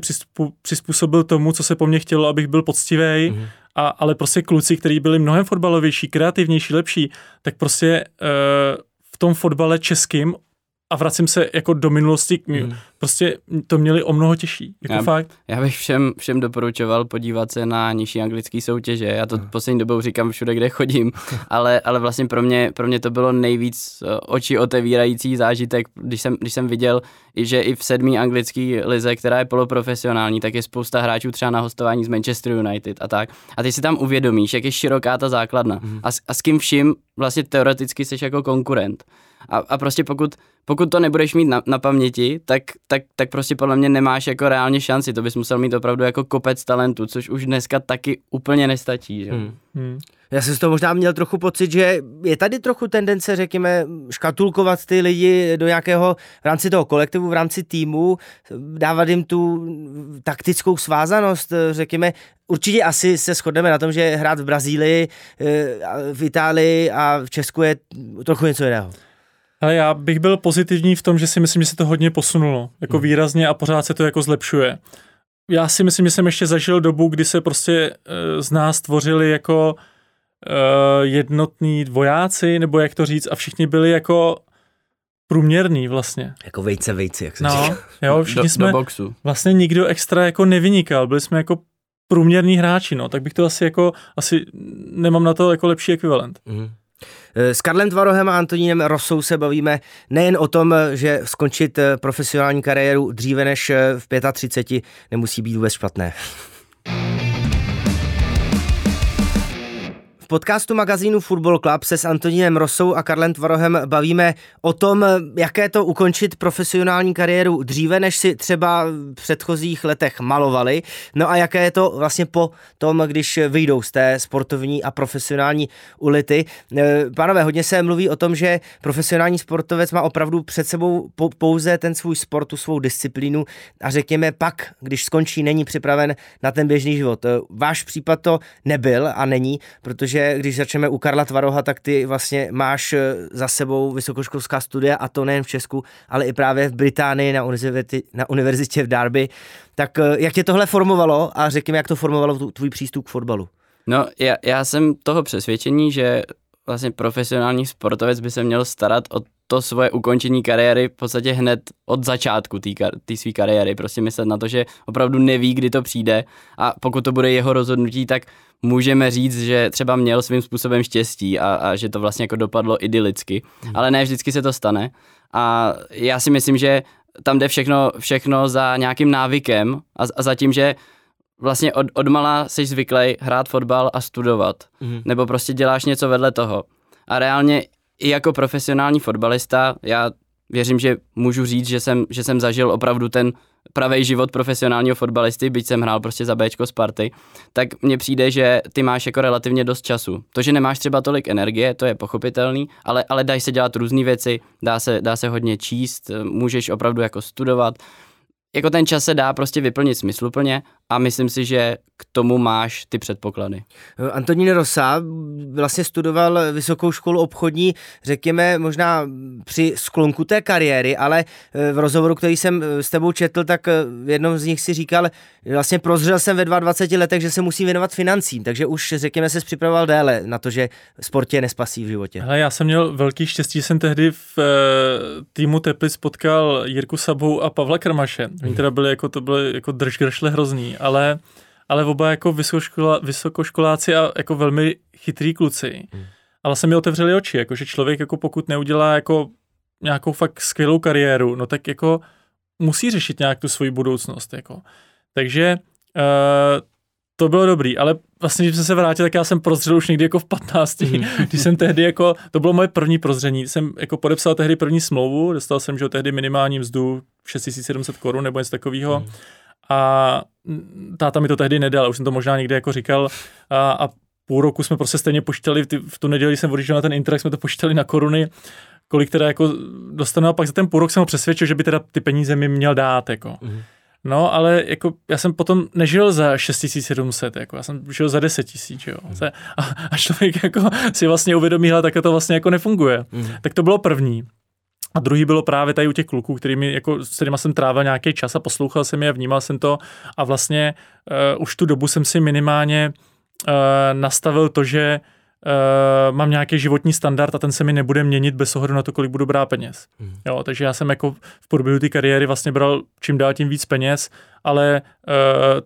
přizpůsobil tomu, co se po mně chtělo, abych byl poctivý, mm-hmm. a, ale prostě kluci, kteří byli mnohem fotbalovější, kreativnější, lepší, tak prostě uh, v tom fotbale českým a vracím se jako do minulosti, mm. prostě to měli o mnoho těžší, jako já, fakt. Já bych všem, všem doporučoval podívat se na nižší anglické soutěže, já to mm. poslední dobou říkám všude, kde chodím, ale, ale vlastně pro mě, pro mě to bylo nejvíc eh, oči otevírající zážitek, když jsem, když jsem viděl, že i v sedmý anglické lize, která je poloprofesionální, tak je spousta hráčů třeba na hostování z Manchester United a tak. A ty si tam uvědomíš, jak je široká ta základna mm. a, a s kým vším vlastně teoreticky jsi jako konkurent. A, a prostě pokud, pokud to nebudeš mít na, na paměti, tak, tak, tak prostě podle mě nemáš jako reálně šanci. To bys musel mít opravdu jako kopec talentu, což už dneska taky úplně nestačí. Že? Hmm. Hmm. Já jsem z toho možná měl trochu pocit, že je tady trochu tendence, řekněme, škatulkovat ty lidi do nějakého v rámci toho kolektivu, v rámci týmu, dávat jim tu taktickou svázanost, řekněme, určitě asi se shodneme na tom, že hrát v Brazílii, v Itálii a v Česku je trochu něco jiného. Ale já bych byl pozitivní v tom, že si myslím, že se to hodně posunulo, jako hmm. výrazně a pořád se to jako zlepšuje. Já si myslím, že jsem ještě zažil dobu, kdy se prostě uh, z nás tvořili jako uh, jednotní vojáci, nebo jak to říct, a všichni byli jako průměrný vlastně. Jako vejce vejci, jak se no, říká. Jo, všichni do, jsme, do boxu. vlastně nikdo extra jako nevynikal, byli jsme jako průměrní hráči, no, tak bych to asi jako, asi nemám na to jako lepší ekvivalent. Mm. S Karlem Tvarohem a Antonínem Rosou se bavíme nejen o tom, že skončit profesionální kariéru dříve než v 35 nemusí být vůbec špatné. V podcastu magazínu Football Club se s Antonínem Rosou a Karlem Tvarohem bavíme o tom, jaké to ukončit profesionální kariéru dříve, než si třeba v předchozích letech malovali. No a jaké je to vlastně po tom, když vyjdou z té sportovní a profesionální ulity. E, pánové, hodně se mluví o tom, že profesionální sportovec má opravdu před sebou pouze ten svůj sport, tu svou disciplínu a řekněme pak, když skončí, není připraven na ten běžný život. E, váš případ to nebyl a není, protože že když začneme u Karla Tvaroha, tak ty vlastně máš eh, za sebou vysokoškolská studia a to nejen v Česku, ale i právě v Británii na, univerzitě, na univerzitě v Derby. Tak eh, jak tě tohle formovalo a řekněme, jak to formovalo tvůj přístup k fotbalu? No, já, já jsem toho přesvědčení, že vlastně profesionální sportovec by se měl starat o to svoje ukončení kariéry v podstatě hned od začátku té své kariéry. Prostě myslet na to, že opravdu neví, kdy to přijde a pokud to bude jeho rozhodnutí, tak můžeme říct, že třeba měl svým způsobem štěstí a, a že to vlastně jako dopadlo idylicky, hmm. ale ne vždycky se to stane. A já si myslím, že tam jde všechno, všechno za nějakým návykem a, a za tím, že vlastně od, od mala jsi zvyklý hrát fotbal a studovat. Mm. Nebo prostě děláš něco vedle toho. A reálně i jako profesionální fotbalista, já věřím, že můžu říct, že jsem, že jsem zažil opravdu ten pravý život profesionálního fotbalisty, byť jsem hrál prostě za Bčko Sparty, tak mně přijde, že ty máš jako relativně dost času. To, že nemáš třeba tolik energie, to je pochopitelný, ale, ale dají se dělat různé věci, dá se, dá se hodně číst, můžeš opravdu jako studovat, jako ten čas se dá prostě vyplnit smysluplně a myslím si, že k tomu máš ty předpoklady. Antonín Rosa vlastně studoval vysokou školu obchodní, řekněme možná při sklonku té kariéry, ale eh, v rozhovoru, který jsem eh, s tebou četl, tak eh, v jednom z nich si říkal, vlastně prozřel jsem ve 22 letech, že se musí věnovat financím, takže už řekněme se připravoval déle na to, že sport tě nespasí v životě. Hele, já jsem měl velký štěstí, jsem tehdy v týmu Teplis potkal Jirku Sabou a Pavla Krmaše. Oni teda byli jako, to byly jako držgršle hrozný, ale, ale oba jako vysokoškola, vysokoškoláci a jako velmi chytrý kluci. Hmm. Ale se mi otevřeli oči, jako že člověk jako pokud neudělá jako nějakou fakt skvělou kariéru, no tak jako musí řešit nějak tu svoji budoucnost, jako. Takže uh, to bylo dobrý, ale vlastně, když jsem se vrátil, tak já jsem prozřel už někdy jako v 15, mm. když jsem tehdy jako, to bylo moje první prozření, jsem jako podepsal tehdy první smlouvu, dostal jsem, že tehdy minimální mzdu 6700 korun nebo něco takového mm. a táta mi to tehdy nedal, už jsem to možná někdy jako říkal a, a půl roku jsme prostě stejně počítali, v tu neděli jsem odjížděl na ten Interact, jsme to počítali na koruny, kolik teda jako dostanu a pak za ten půl rok jsem ho přesvědčil, že by teda ty peníze mi měl dát, jako. Mm. No, ale jako já jsem potom nežil za 6700, jako já jsem žil za 10 tisíc, jo. Mm. A, a člověk jako si vlastně uvědomí, tak to vlastně jako nefunguje. Mm. Tak to bylo první. A druhý bylo právě tady u těch kluků, kterými, jako, s kterými jsem trávil nějaký čas a poslouchal jsem je, vnímal jsem to. A vlastně uh, už tu dobu jsem si minimálně uh, nastavil to, že uh, mám nějaký životní standard a ten se mi nebude měnit bez ohledu na to, kolik budu brát peněz. Mm. Jo, takže já jsem jako v průběhu té kariéry vlastně bral čím dál tím víc peněz, ale uh,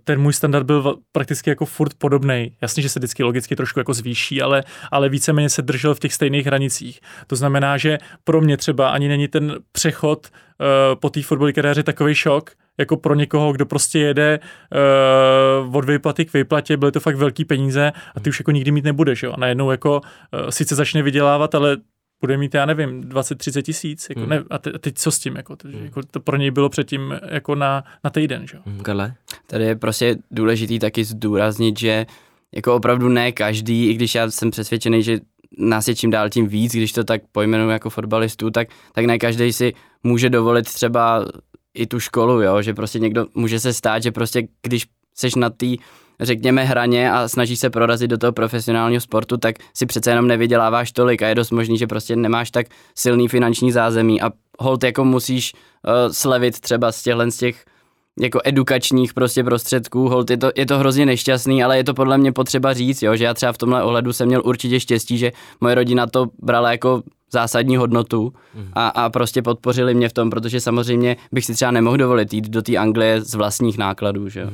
ten můj standard byl prakticky jako furt podobný. Jasně, že se vždycky logicky trošku jako zvýší, ale, ale víceméně se držel v těch stejných hranicích. To znamená, že pro mě třeba ani není ten přechod uh, po té fotbalové kariéře takový šok, jako pro někoho, kdo prostě jede uh, od výplaty k výplatě, byly to fakt velký peníze a ty už jako nikdy mít nebudeš, jo. A najednou jako uh, sice začne vydělávat, ale bude mít, já nevím, 20-30 tisíc, jako hmm. ne, a, te, a teď co s tím, jako, to, hmm. jako to pro něj bylo předtím jako na, na týden, že hmm. Karle? Tady je prostě důležitý taky zdůraznit, že jako opravdu ne každý, i když já jsem přesvědčený, že nás je čím dál tím víc, když to tak pojmenuju jako fotbalistů, tak, tak ne každý si může dovolit třeba i tu školu, jo, že prostě někdo může se stát, že prostě když seš na té řekněme hraně a snažíš se prorazit do toho profesionálního sportu, tak si přece jenom nevyděláváš tolik a je dost možný, že prostě nemáš tak silný finanční zázemí a hold jako musíš uh, slevit třeba z těchhle z těch jako edukačních prostě prostředků, hold je to, je to hrozně nešťastný, ale je to podle mě potřeba říct, jo, že já třeba v tomhle ohledu jsem měl určitě štěstí, že moje rodina to brala jako zásadní hodnotu a, a prostě podpořili mě v tom, protože samozřejmě bych si třeba nemohl dovolit jít do té Anglie z vlastních nákladů, že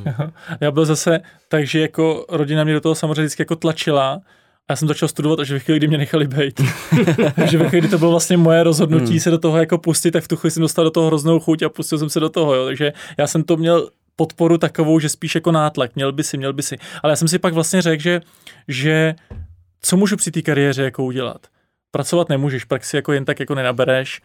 Já byl zase tak, že jako rodina mě do toho samozřejmě vždycky jako tlačila, a já jsem začal studovat až ve chvíli, kdy mě nechali být. Takže ve chvíli, kdy to bylo vlastně moje rozhodnutí hmm. se do toho jako pustit, tak v tu chvíli jsem dostal do toho hroznou chuť a pustil jsem se do toho. Jo. Takže já jsem to měl podporu takovou, že spíš jako nátlak, měl by si, měl by si. Ale já jsem si pak vlastně řekl, že, že co můžu při té kariéře jako udělat pracovat nemůžeš, praxi jako jen tak jako nenabereš,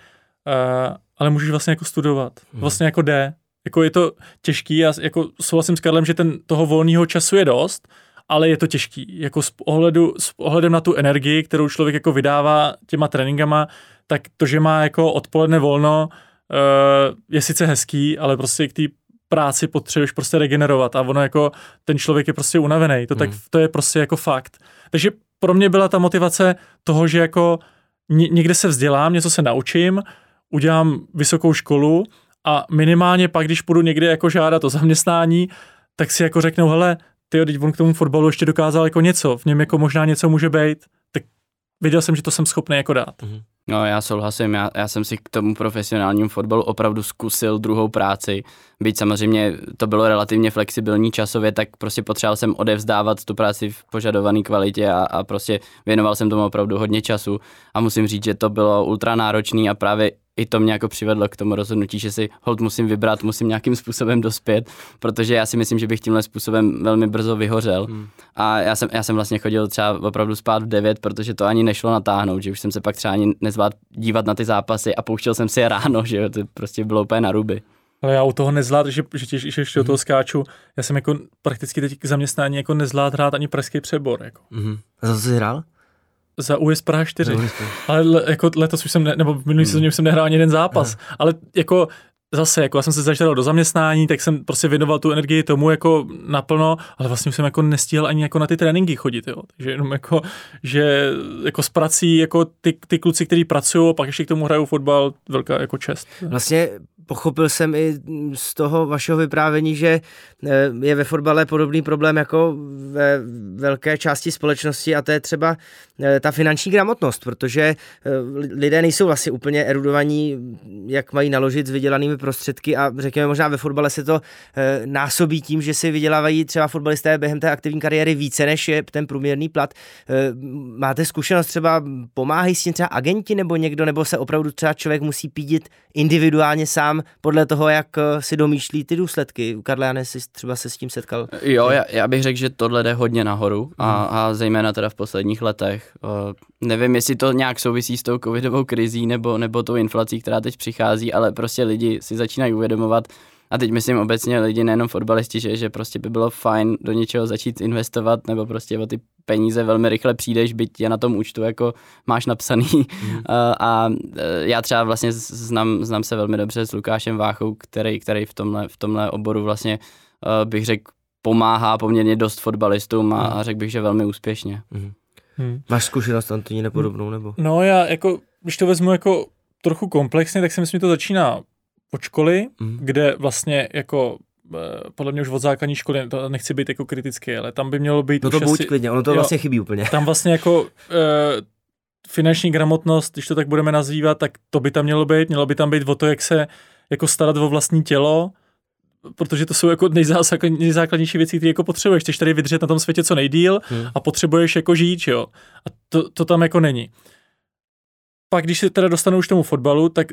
uh, ale můžeš vlastně jako studovat. Hmm. Vlastně jako jde. Jako je to těžký, já jako souhlasím s Karlem, že ten toho volného času je dost, ale je to těžký. Jako s, ohledu, s ohledem na tu energii, kterou člověk jako vydává těma tréninkama, tak to, že má jako odpoledne volno, uh, je sice hezký, ale prostě k té práci potřebuješ prostě regenerovat a ono jako ten člověk je prostě unavený. To, tak, hmm. to je prostě jako fakt. Takže pro mě byla ta motivace toho, že jako někde se vzdělám, něco se naučím, udělám vysokou školu a minimálně pak, když půjdu někde jako žádat o zaměstnání, tak si jako řeknou, hele, ty teď on k tomu fotbalu ještě dokázal jako něco, v něm jako možná něco může být, tak viděl jsem, že to jsem schopný jako dát. Mm-hmm. No já souhlasím, já, já jsem si k tomu profesionálnímu fotbalu opravdu zkusil druhou práci, byť samozřejmě to bylo relativně flexibilní časově, tak prostě potřeboval jsem odevzdávat tu práci v požadované kvalitě a, a prostě věnoval jsem tomu opravdu hodně času. A musím říct, že to bylo ultra náročný a právě i to mě jako přivedlo k tomu rozhodnutí, že si hold musím vybrat, musím nějakým způsobem dospět, protože já si myslím, že bych tímhle způsobem velmi brzo vyhořel. Hmm. A já jsem, já jsem vlastně chodil třeba opravdu spát v 9, protože to ani nešlo natáhnout, že už jsem se pak třeba ani nezvládl dívat na ty zápasy a pouštěl jsem si je ráno, že jo, to prostě bylo úplně na ruby. Ale já u toho nezvlád, že, že, že ještě do toho mhm. skáču. Já jsem jako prakticky teď k zaměstnání jako nezvlád hrát ani pražský přebor. Jako. Mm-hmm. A za co jsi hrál? Za US Praha 4. Ale le, jako letos už jsem, ne, nebo v minulý hmm. sezóně už jsem nehrál ani jeden zápas. Hmm. Ale jako zase, jako já jsem se začal do zaměstnání, tak jsem prostě věnoval tu energii tomu jako naplno, ale vlastně už jsem jako nestíhal ani jako na ty tréninky chodit, jo. Takže jenom jako, že jako s prací, jako ty, ty kluci, kteří pracují a pak ještě k tomu hrajou fotbal, velká jako čest. Vlastně pochopil jsem i z toho vašeho vyprávění, že eh, je ve fotbale podobný problém jako ve velké části společnosti a to je třeba eh, ta finanční gramotnost, protože eh, lidé nejsou vlastně úplně erudovaní, jak mají naložit s vydělanými prostředky a řekněme možná ve fotbale se to násobí tím, že si vydělávají třeba fotbalisté během té aktivní kariéry více než je ten průměrný plat. Máte zkušenost třeba, pomáhají s tím třeba agenti nebo někdo, nebo se opravdu třeba člověk musí pídit individuálně sám tam podle toho, jak eh, si domýšlí ty důsledky. Karle, jsi třeba se s tím setkal? Jo, já, já bych řekl, že tohle jde hodně nahoru a, hmm. a zejména teda v posledních letech. Uh, nevím, jestli to nějak souvisí s tou covidovou krizí nebo, nebo tou inflací, která teď přichází, ale prostě lidi si začínají uvědomovat, a teď myslím obecně lidi, nejenom fotbalisti, že, že prostě by bylo fajn do něčeho začít investovat, nebo prostě o ty peníze velmi rychle přijdeš, byť je na tom účtu jako máš napsaný. Mm. a, a já třeba vlastně znám, znám se velmi dobře s Lukášem Váchou, který, který v, tomhle, v tomhle oboru vlastně uh, bych řekl pomáhá poměrně dost fotbalistům a, mm. a řekl bych, že velmi úspěšně. Mm. Hmm. Máš zkušenost Antoní nepodobnou nebo? No já jako, když to vezmu jako trochu komplexně, tak si myslím, že to začíná od školy, mm. kde vlastně jako eh, podle mě už od základní školy, to nechci být jako kritický, ale tam by mělo být... No to buď asi, klidně, ono to jo, vlastně chybí úplně. Tam vlastně jako uh, finanční gramotnost, když to tak budeme nazývat, tak to by tam mělo být, mělo by tam být o to, jak se jako starat o vlastní tělo, protože to jsou jako nejzákladnější věci, které jako potřebuješ. Chceš tady vydržet na tom světě co nejdíl hmm. a potřebuješ jako žít, jo. A to, to tam jako není. Pak, když se teda dostanu už tomu fotbalu, tak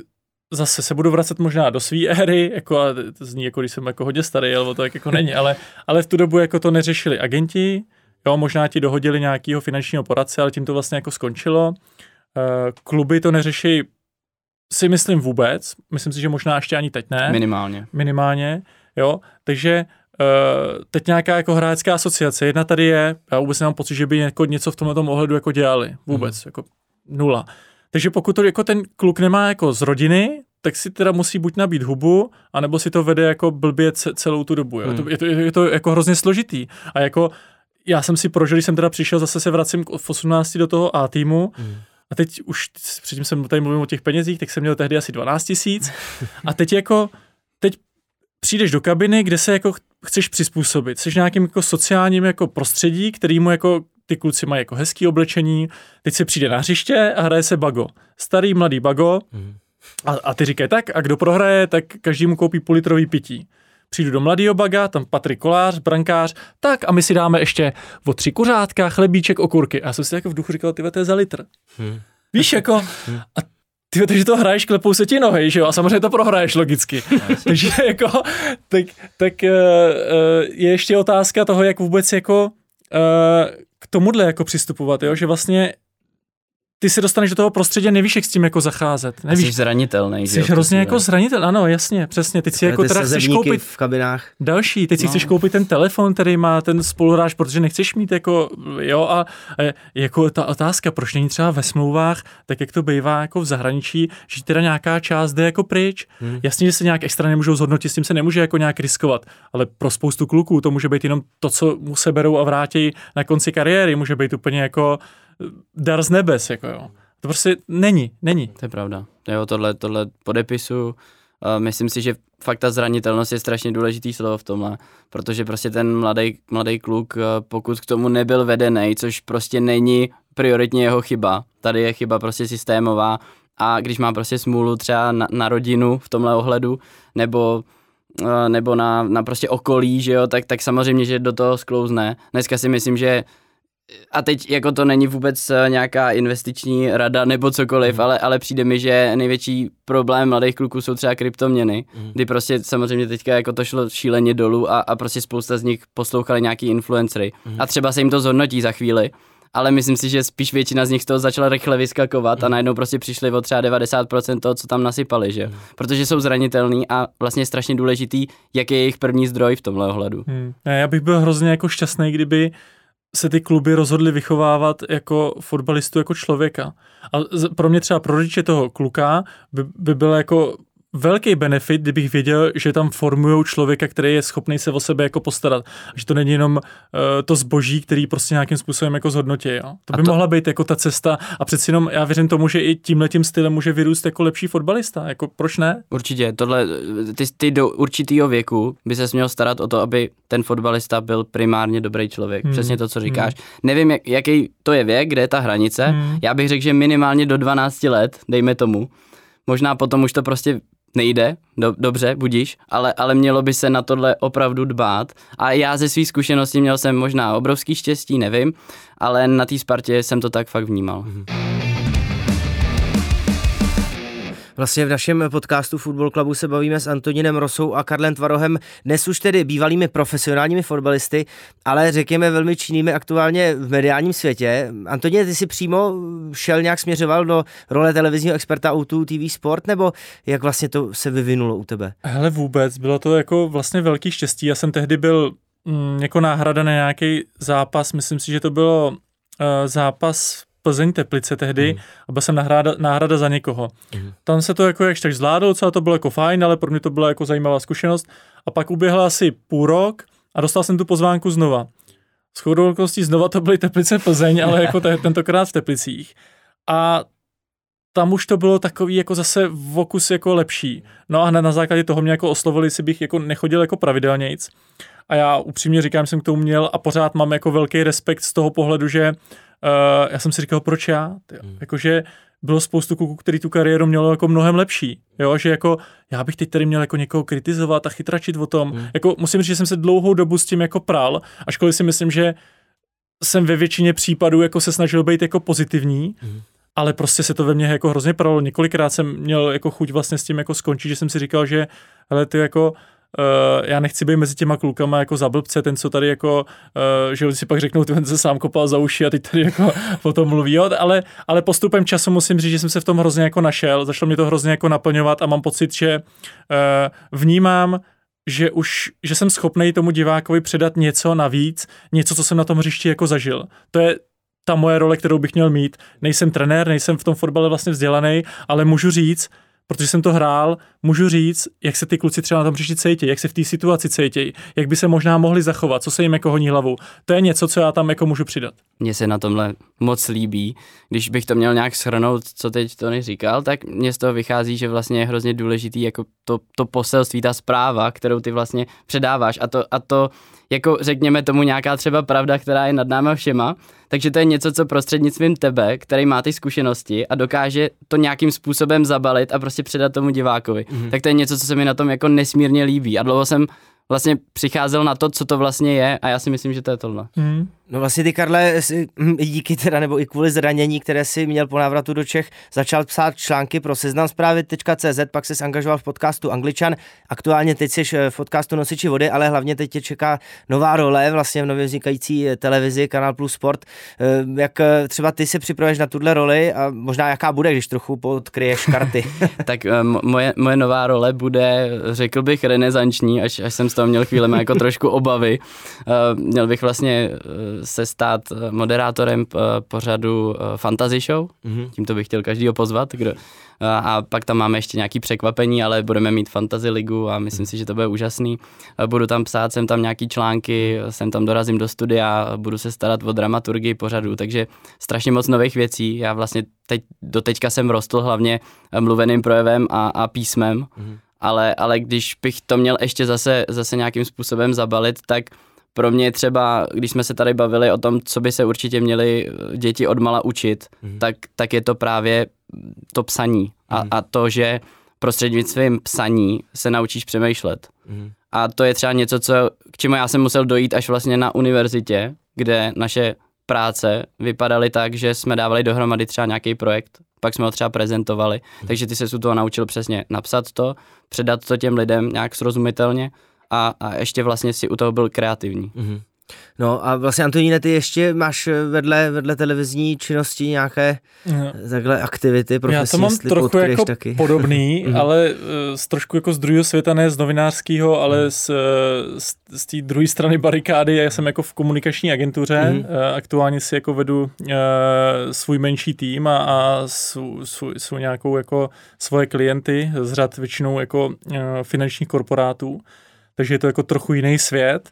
zase se budu vracet možná do své éry, jako, a to zní jako když jsem jako hodně starý, ale to tak jako není, ale, ale v tu dobu jako to neřešili agenti, jo, možná ti dohodili nějakého finančního poradce, ale tím to vlastně jako skončilo. Uh, kluby to neřeší si myslím vůbec, myslím si, že možná ještě ani teď ne. Minimálně. Minimálně, jo, takže uh, teď nějaká jako hráčská asociace, jedna tady je, já vůbec nemám pocit, že by jako něco v tomhle ohledu jako dělali, vůbec, mm. jako nula. Takže pokud to jako ten kluk nemá jako z rodiny, tak si teda musí buď nabít hubu, anebo si to vede jako blbě celou tu dobu. Jo. Hmm. Je, to, je, to, je to jako hrozně složitý. A jako já jsem si prožil, když jsem teda přišel, zase se vracím v 18 do toho A týmu, hmm. A teď už, předtím jsem tady mluvil o těch penězích, tak jsem měl tehdy asi 12 tisíc. A teď jako, teď přijdeš do kabiny, kde se jako chceš přizpůsobit. Jsi nějakým jako sociálním jako prostředí, kterýmu jako ty kluci mají jako hezký oblečení, teď se přijde na hřiště a hraje se bago. Starý, mladý bago a, a ty říkají tak, a kdo prohraje, tak každý mu koupí půl litrový pití. Přijdu do mladého baga, tam Patrik Kolář, brankář, tak a my si dáme ještě o tři kuřátka, chlebíček, okurky. A já jsem si jako v duchu říkal, ty to je za litr. Hmm. Víš, jako, a ty, takže to hraješ, klepou se ti nohy, že jo, a samozřejmě to prohraješ logicky. takže jako, tak, tak uh, je ještě otázka toho, jak vůbec jako uh, k tomuhle jako přistupovat, jo? že vlastně ty se dostaneš do toho prostředí a nevíš, jak s tím jako zacházet. Nevíš. Jsi zranitelný. Jsi hrozně jako zranitelný, ano, jasně, přesně. Teď si jako teda chceš koupit v kabinách. Další, teď si no. chceš koupit ten telefon, který má ten spoluhráč, protože nechceš mít jako, jo, a, a jako ta otázka, proč není třeba ve smlouvách, tak jak to bývá jako v zahraničí, že teda nějaká část jde jako pryč. Hmm. Jasně, že se nějak extra nemůžou zhodnotit, s tím se nemůže jako nějak riskovat, ale pro spoustu kluků to může být jenom to, co mu se berou a vrátí na konci kariéry, může být úplně jako dar z nebes, jako jo. To prostě není, není. To je pravda. Jo, tohle, tohle podepisu. Uh, myslím si, že fakt ta zranitelnost je strašně důležitý slovo v tomhle, protože prostě ten mladý, mladý kluk, uh, pokud k tomu nebyl vedený, což prostě není prioritně jeho chyba, tady je chyba prostě systémová a když má prostě smůlu třeba na, na rodinu v tomhle ohledu, nebo nebo na, na prostě okolí, že jo, tak, tak samozřejmě, že do toho sklouzne. Dneska si myslím, že a teď jako to není vůbec eh, nějaká investiční rada nebo cokoliv, mm. ale, ale přijde mi, že největší problém mladých kluků jsou třeba kryptoměny, mm. kdy prostě samozřejmě teďka jako to šlo šíleně dolů a, a prostě spousta z nich poslouchali nějaký influencery mm. a třeba se jim to zhodnotí za chvíli, ale myslím si, že spíš většina z nich z toho začala rychle vyskakovat mm. a najednou prostě přišli o třeba 90% toho, co tam nasypali, že? Mm. Protože jsou zranitelní a vlastně je strašně důležitý, jaký je jejich první zdroj v tomhle ohledu. Mm. Já bych byl hrozně jako šťastný, kdyby se ty kluby rozhodly vychovávat jako fotbalistu, jako člověka. A pro mě třeba pro rodiče toho kluka by, by bylo jako velký benefit, kdybych věděl, že tam formují člověka, který je schopný se o sebe jako postarat. Že to není jenom uh, to zboží, který prostě nějakým způsobem jako zhodnotí. Jo? To by to... mohla být jako ta cesta a přeci jenom já věřím tomu, že i tímhle tím stylem může vyrůst jako lepší fotbalista. Jako proč ne? Určitě. Tohle, ty, ty do určitého věku by se měl starat o to, aby ten fotbalista byl primárně dobrý člověk. Hmm. Přesně to, co říkáš. Hmm. Nevím, jak, jaký to je věk, kde je ta hranice. Hmm. Já bych řekl, že minimálně do 12 let, dejme tomu. Možná potom už to prostě nejde, do, dobře, budíš, ale, ale mělo by se na tohle opravdu dbát. A já ze svých zkušeností měl jsem možná obrovský štěstí, nevím, ale na té Spartě jsem to tak fakt vnímal. Mm-hmm. Vlastně v našem podcastu Football Clubu se bavíme s Antoninem Rosou a Karlem Tvarohem, dnes už tedy bývalými profesionálními fotbalisty, ale řekněme velmi činnými aktuálně v mediálním světě. Antoně, ty si přímo šel nějak směřoval do role televizního experta O2 TV Sport, nebo jak vlastně to se vyvinulo u tebe? Hele vůbec, bylo to jako vlastně velký štěstí. Já jsem tehdy byl mm, jako náhrada na nějaký zápas, myslím si, že to bylo uh, zápas Plzeň Teplice tehdy mm. a byl jsem náhrada, náhrada za někoho. Mm. Tam se to jako jakž tak zvládlo, co to bylo jako fajn, ale pro mě to byla jako zajímavá zkušenost. A pak uběhla asi půl rok a dostal jsem tu pozvánku znova. S chodou okolností znova to byly Teplice Plzeň, ale jako te, tentokrát v Teplicích. A tam už to bylo takový jako zase vokus jako lepší. No a hned na základě toho mě jako oslovili, jestli bych jako nechodil jako pravidelnějc. A já upřímně říkám, že jsem k tomu měl a pořád mám jako velký respekt z toho pohledu, že uh, já jsem si říkal, proč já? Hmm. Jakože bylo spoustu kluků, který tu kariéru mělo jako mnohem lepší. Jo, že jako já bych teď tady měl jako někoho kritizovat a chytračit o tom. Hmm. Jako musím říct, že jsem se dlouhou dobu s tím jako pral, ačkoliv si myslím, že jsem ve většině případů jako se snažil být jako pozitivní, hmm. ale prostě se to ve mně jako hrozně pralo. Několikrát jsem měl jako chuť vlastně s tím jako skončit, že jsem si říkal, že hele, ty jako Uh, já nechci být mezi těma klukama jako za blbce, ten, co tady jako, uh, že si pak řeknou, ten se sám kopal za uši a teď tady jako o tom mluví, jo, ale, ale postupem času musím říct, že jsem se v tom hrozně jako našel, začalo mě to hrozně jako naplňovat a mám pocit, že uh, vnímám, že už, že jsem schopný tomu divákovi předat něco navíc, něco, co jsem na tom hřišti jako zažil. To je ta moje role, kterou bych měl mít. Nejsem trenér, nejsem v tom fotbale vlastně vzdělaný, ale můžu říct, protože jsem to hrál, můžu říct, jak se ty kluci třeba na tom příští cítí, jak se v té situaci cítí, jak by se možná mohli zachovat, co se jim jako honí hlavu. To je něco, co já tam jako můžu přidat. Mně se na tomhle moc líbí. Když bych to měl nějak shrnout, co teď to říkal, tak mně z toho vychází, že vlastně je hrozně důležitý jako to, to poselství, ta zpráva, kterou ty vlastně předáváš a to, a to jako řekněme tomu nějaká třeba pravda, která je nad náma všema, takže to je něco, co prostřednictvím tebe, který má ty zkušenosti a dokáže to nějakým způsobem zabalit a prostě předat tomu divákovi. Mm-hmm. Tak to je něco, co se mi na tom jako nesmírně líbí. A dlouho jsem vlastně přicházel na to, co to vlastně je a já si myslím, že to je tohle. Mm. No vlastně ty, Karle, hm, díky teda, nebo i kvůli zranění, které si měl po návratu do Čech, začal psát články pro seznam zprávy.cz, pak se angažoval v podcastu Angličan. Aktuálně teď jsi v podcastu Nosiči vody, ale hlavně teď tě čeká nová role vlastně v nově vznikající televizi Kanal Plus Sport. Eh, jak eh, třeba ty se připravuješ na tuhle roli a možná jaká bude, když trochu podkryješ karty? tak eh, moje, moje nová role bude, řekl bych, renesanční, až, až jsem z toho měl chvíle jako trošku obavy. Měl bych vlastně se stát eh, moderátorem eh, pořadu eh, Fantasy Show. Mm-hmm. Tímto bych chtěl každýho pozvat. Kdo, a pak tam máme ještě nějaký překvapení, ale budeme mít Fantasy ligu a myslím mm. si, že to bude úžasný. Budu tam psát, jsem tam nějaký články, jsem tam dorazím do studia, budu se starat o dramaturgii pořadu, takže strašně moc nových věcí. Já vlastně teď, do teďka jsem rostl hlavně mluveným projevem a, a písmem, mm. Ale, ale když bych to měl ještě zase, zase nějakým způsobem zabalit, tak pro mě třeba, když jsme se tady bavili o tom, co by se určitě měli eh, děti odmala učit, mm. tak, tak je to právě to psaní a, mm. a to, že prostřednictvím psaní se naučíš přemýšlet. Mm. A to je třeba něco, co, k čemu já jsem musel dojít až vlastně na univerzitě, kde naše práce vypadaly tak, že jsme dávali dohromady třeba nějaký projekt, pak jsme ho třeba prezentovali, takže ty se u toho naučil přesně napsat to, předat to těm lidem nějak srozumitelně a, a ještě vlastně si u toho byl kreativní. Mm-hmm. No a vlastně Antoníne, ty ještě máš vedle, vedle televizní činnosti nějaké no. takhle aktivity profesní, Já to mám trochu jako taky. podobný, mhm. ale eh, z trošku jako z druhého světa, ne z novinářského, ale mhm. z, eh, z, z té druhé strany barikády. Já jsem jako v komunikační agentuře, mm. aktuálně si jako vedu uh, svůj menší tým a, a svou nějakou jako svoje klienty z řad většinou jako uh, finančních korporátů takže je to jako trochu jiný svět,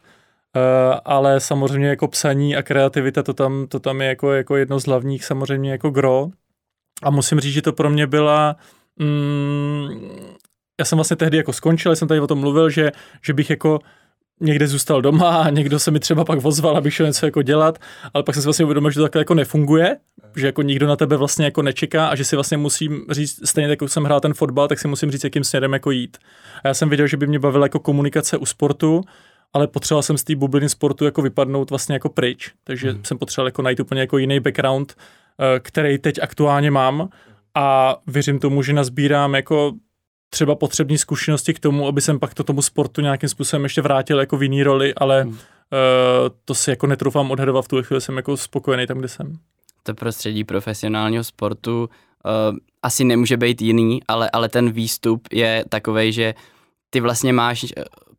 ale samozřejmě jako psaní a kreativita, to tam, to tam je jako, jako jedno z hlavních samozřejmě jako gro. A musím říct, že to pro mě byla, mm, já jsem vlastně tehdy jako skončil, jsem tady o tom mluvil, že, že bych jako někde zůstal doma a někdo se mi třeba pak vozval, abych šel něco jako dělat, ale pak jsem si vlastně uvědomil, že to takhle jako nefunguje, že jako nikdo na tebe vlastně jako nečeká a že si vlastně musím říct, stejně jako jsem hrál ten fotbal, tak si musím říct, jakým směrem jako jít. A já jsem viděl, že by mě bavila jako komunikace u sportu, ale potřeboval jsem z té bubliny sportu jako vypadnout vlastně jako pryč, takže hmm. jsem potřeboval jako najít úplně jako jiný background, eh, který teď aktuálně mám a věřím tomu, že nazbírám jako třeba potřební zkušenosti k tomu, aby jsem pak to tomu sportu nějakým způsobem ještě vrátil jako v jiný roli, ale hmm. uh, to si jako netroufám odhadovat v tu chvíli, jsem jako spokojený tam, kde jsem. To prostředí profesionálního sportu uh, asi nemůže být jiný, ale, ale ten výstup je takový, že ty vlastně máš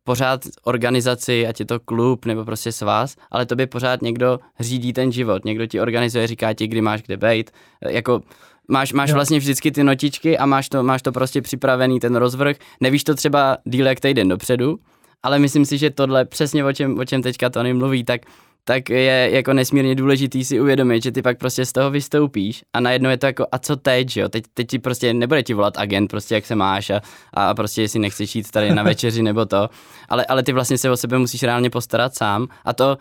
pořád organizaci, ať je to klub nebo prostě svaz, ale tobě pořád někdo řídí ten život, někdo ti organizuje, říká ti, kdy máš kde být. Jako máš, máš vlastně vždycky ty notičky a máš to, máš to prostě připravený, ten rozvrh. Nevíš to třeba díl jak týden dopředu, ale myslím si, že tohle přesně o čem, o čem teďka Tony mluví, tak tak je jako nesmírně důležitý si uvědomit, že ty pak prostě z toho vystoupíš a najednou je to jako a co teď, jo, teď, teď ti prostě nebude ti volat agent, prostě jak se máš a, a prostě jestli nechceš jít tady na večeři nebo to, ale, ale ty vlastně se o sebe musíš reálně postarat sám a to,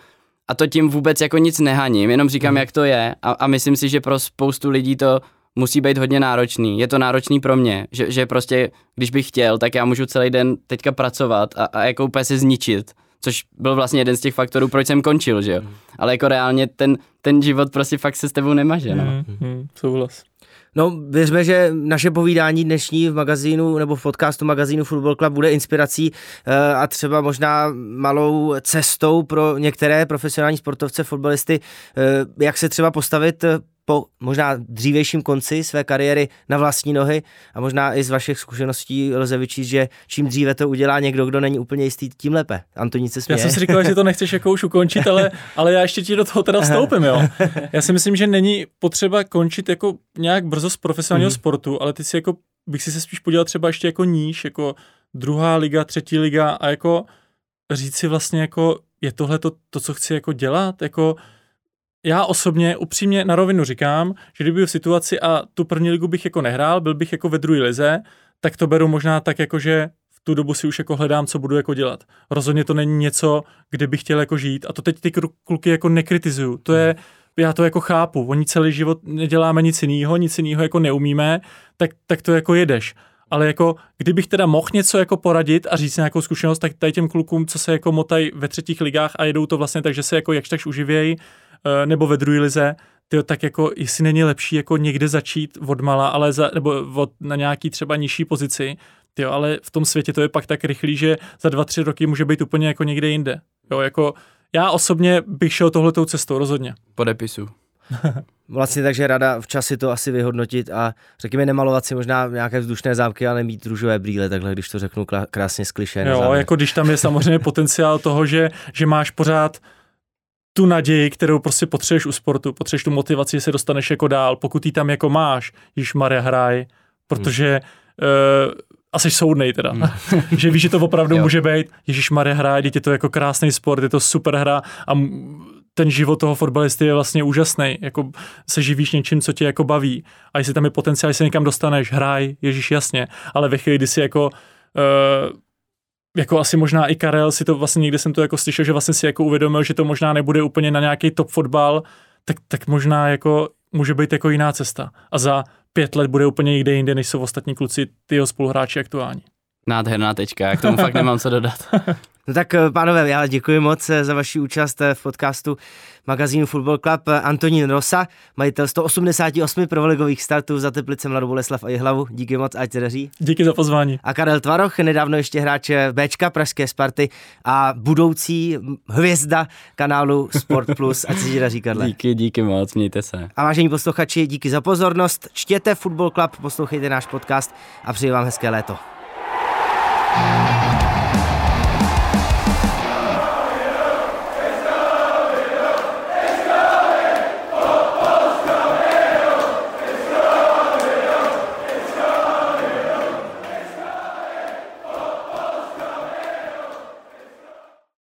a to tím vůbec jako nic nehaním, jenom říkám, mm. jak to je a, a myslím si, že pro spoustu lidí to musí být hodně náročný. Je to náročný pro mě, že, že prostě, když bych chtěl, tak já můžu celý den teďka pracovat a, a jako úplně se zničit což byl vlastně jeden z těch faktorů, proč jsem končil, že jo. Mm. Ale jako reálně ten, ten život prostě fakt se s tebou nemaže, no. Mm, mm, souhlas. No, věřme, že naše povídání dnešní v magazínu nebo v podcastu magazínu Football Club bude inspirací eh, a třeba možná malou cestou pro některé profesionální sportovce, fotbalisty, eh, jak se třeba postavit po možná dřívějším konci své kariéry na vlastní nohy a možná i z vašich zkušeností lze vyčíst, že čím dříve to udělá někdo, kdo není úplně jistý, tím lépe. Antonín se směje. Já jsem si říkal, že to nechceš jako už ukončit, ale, ale já ještě ti do toho teda vstoupím, jo. Já si myslím, že není potřeba končit jako nějak brzo z profesionálního mm. sportu, ale ty si jako, bych si se spíš podělal třeba ještě jako níž, jako druhá liga, třetí liga a jako říct si vlastně jako, je tohle to, to co chci jako dělat, jako já osobně upřímně na rovinu říkám, že kdyby v situaci a tu první ligu bych jako nehrál, byl bych jako ve druhé lize, tak to beru možná tak jako, že v tu dobu si už jako hledám, co budu jako dělat. Rozhodně to není něco, kde bych chtěl jako žít a to teď ty kluky jako nekritizuju. To je, já to jako chápu, oni celý život neděláme nic jiného, nic jiného jako neumíme, tak, tak to jako jedeš. Ale jako, kdybych teda mohl něco jako poradit a říct nějakou zkušenost, tak tady těm klukům, co se jako motají ve třetích ligách a jedou to vlastně tak, že se jako jakž takž uživějí, Eh, nebo ve druhé lize, tyjo, tak jako jestli není lepší jako někde začít od mala, ale za, nebo od, na nějaký třeba nižší pozici, tyjo, ale v tom světě to je pak tak rychlý, že za dva, tři roky může být úplně jako někde jinde. Jo, jako já osobně bych šel tohletou cestou, rozhodně. Podepisu. vlastně takže rada včas si to asi vyhodnotit a řekněme nemalovat si možná nějaké vzdušné zámky, ale mít růžové brýle, takhle když to řeknu krásně skliše. Jo, jako když tam je samozřejmě potenciál toho, že, že máš pořád tu naději, kterou prostě potřebuješ u sportu, potřebuješ tu motivaci, že se dostaneš jako dál, pokud ji tam jako máš, když Maria hraj, protože hmm. uh, asi soudnej teda, hmm. že víš, že to opravdu může být, Ježíš Maria hraje, je to jako krásný sport, je to super hra a ten život toho fotbalisty je vlastně úžasný, jako se živíš něčím, co tě jako baví a jestli tam je potenciál, jestli někam dostaneš, hraj, Ježíš jasně, ale ve chvíli, kdy si jako uh, jako asi možná i Karel si to vlastně někde jsem to jako slyšel, že vlastně si jako uvědomil, že to možná nebude úplně na nějaký top fotbal, tak, tak možná jako může být jako jiná cesta. A za pět let bude úplně někde jinde, než jsou ostatní kluci, ty jeho spoluhráči aktuální. Nádherná tečka, já k tomu fakt nemám co dodat. No tak eh, pánové, já děkuji moc eh, za vaši účast eh, v podcastu magazínu Football Club. Antonín Rosa, majitel 188 provoligových startů za Teplice, Mladou Boleslav a Jihlavu. Díky moc, ať se daří. Díky za pozvání. A Karel Tvaroch, nedávno ještě hráč Bčka Pražské Sparty a budoucí hvězda kanálu Sport Plus. Ať se daří, Karle. Díky, díky moc, mějte se. A vážení posluchači, díky za pozornost. Čtěte Football Club, poslouchejte náš podcast a přeji vám hezké léto. Yeah!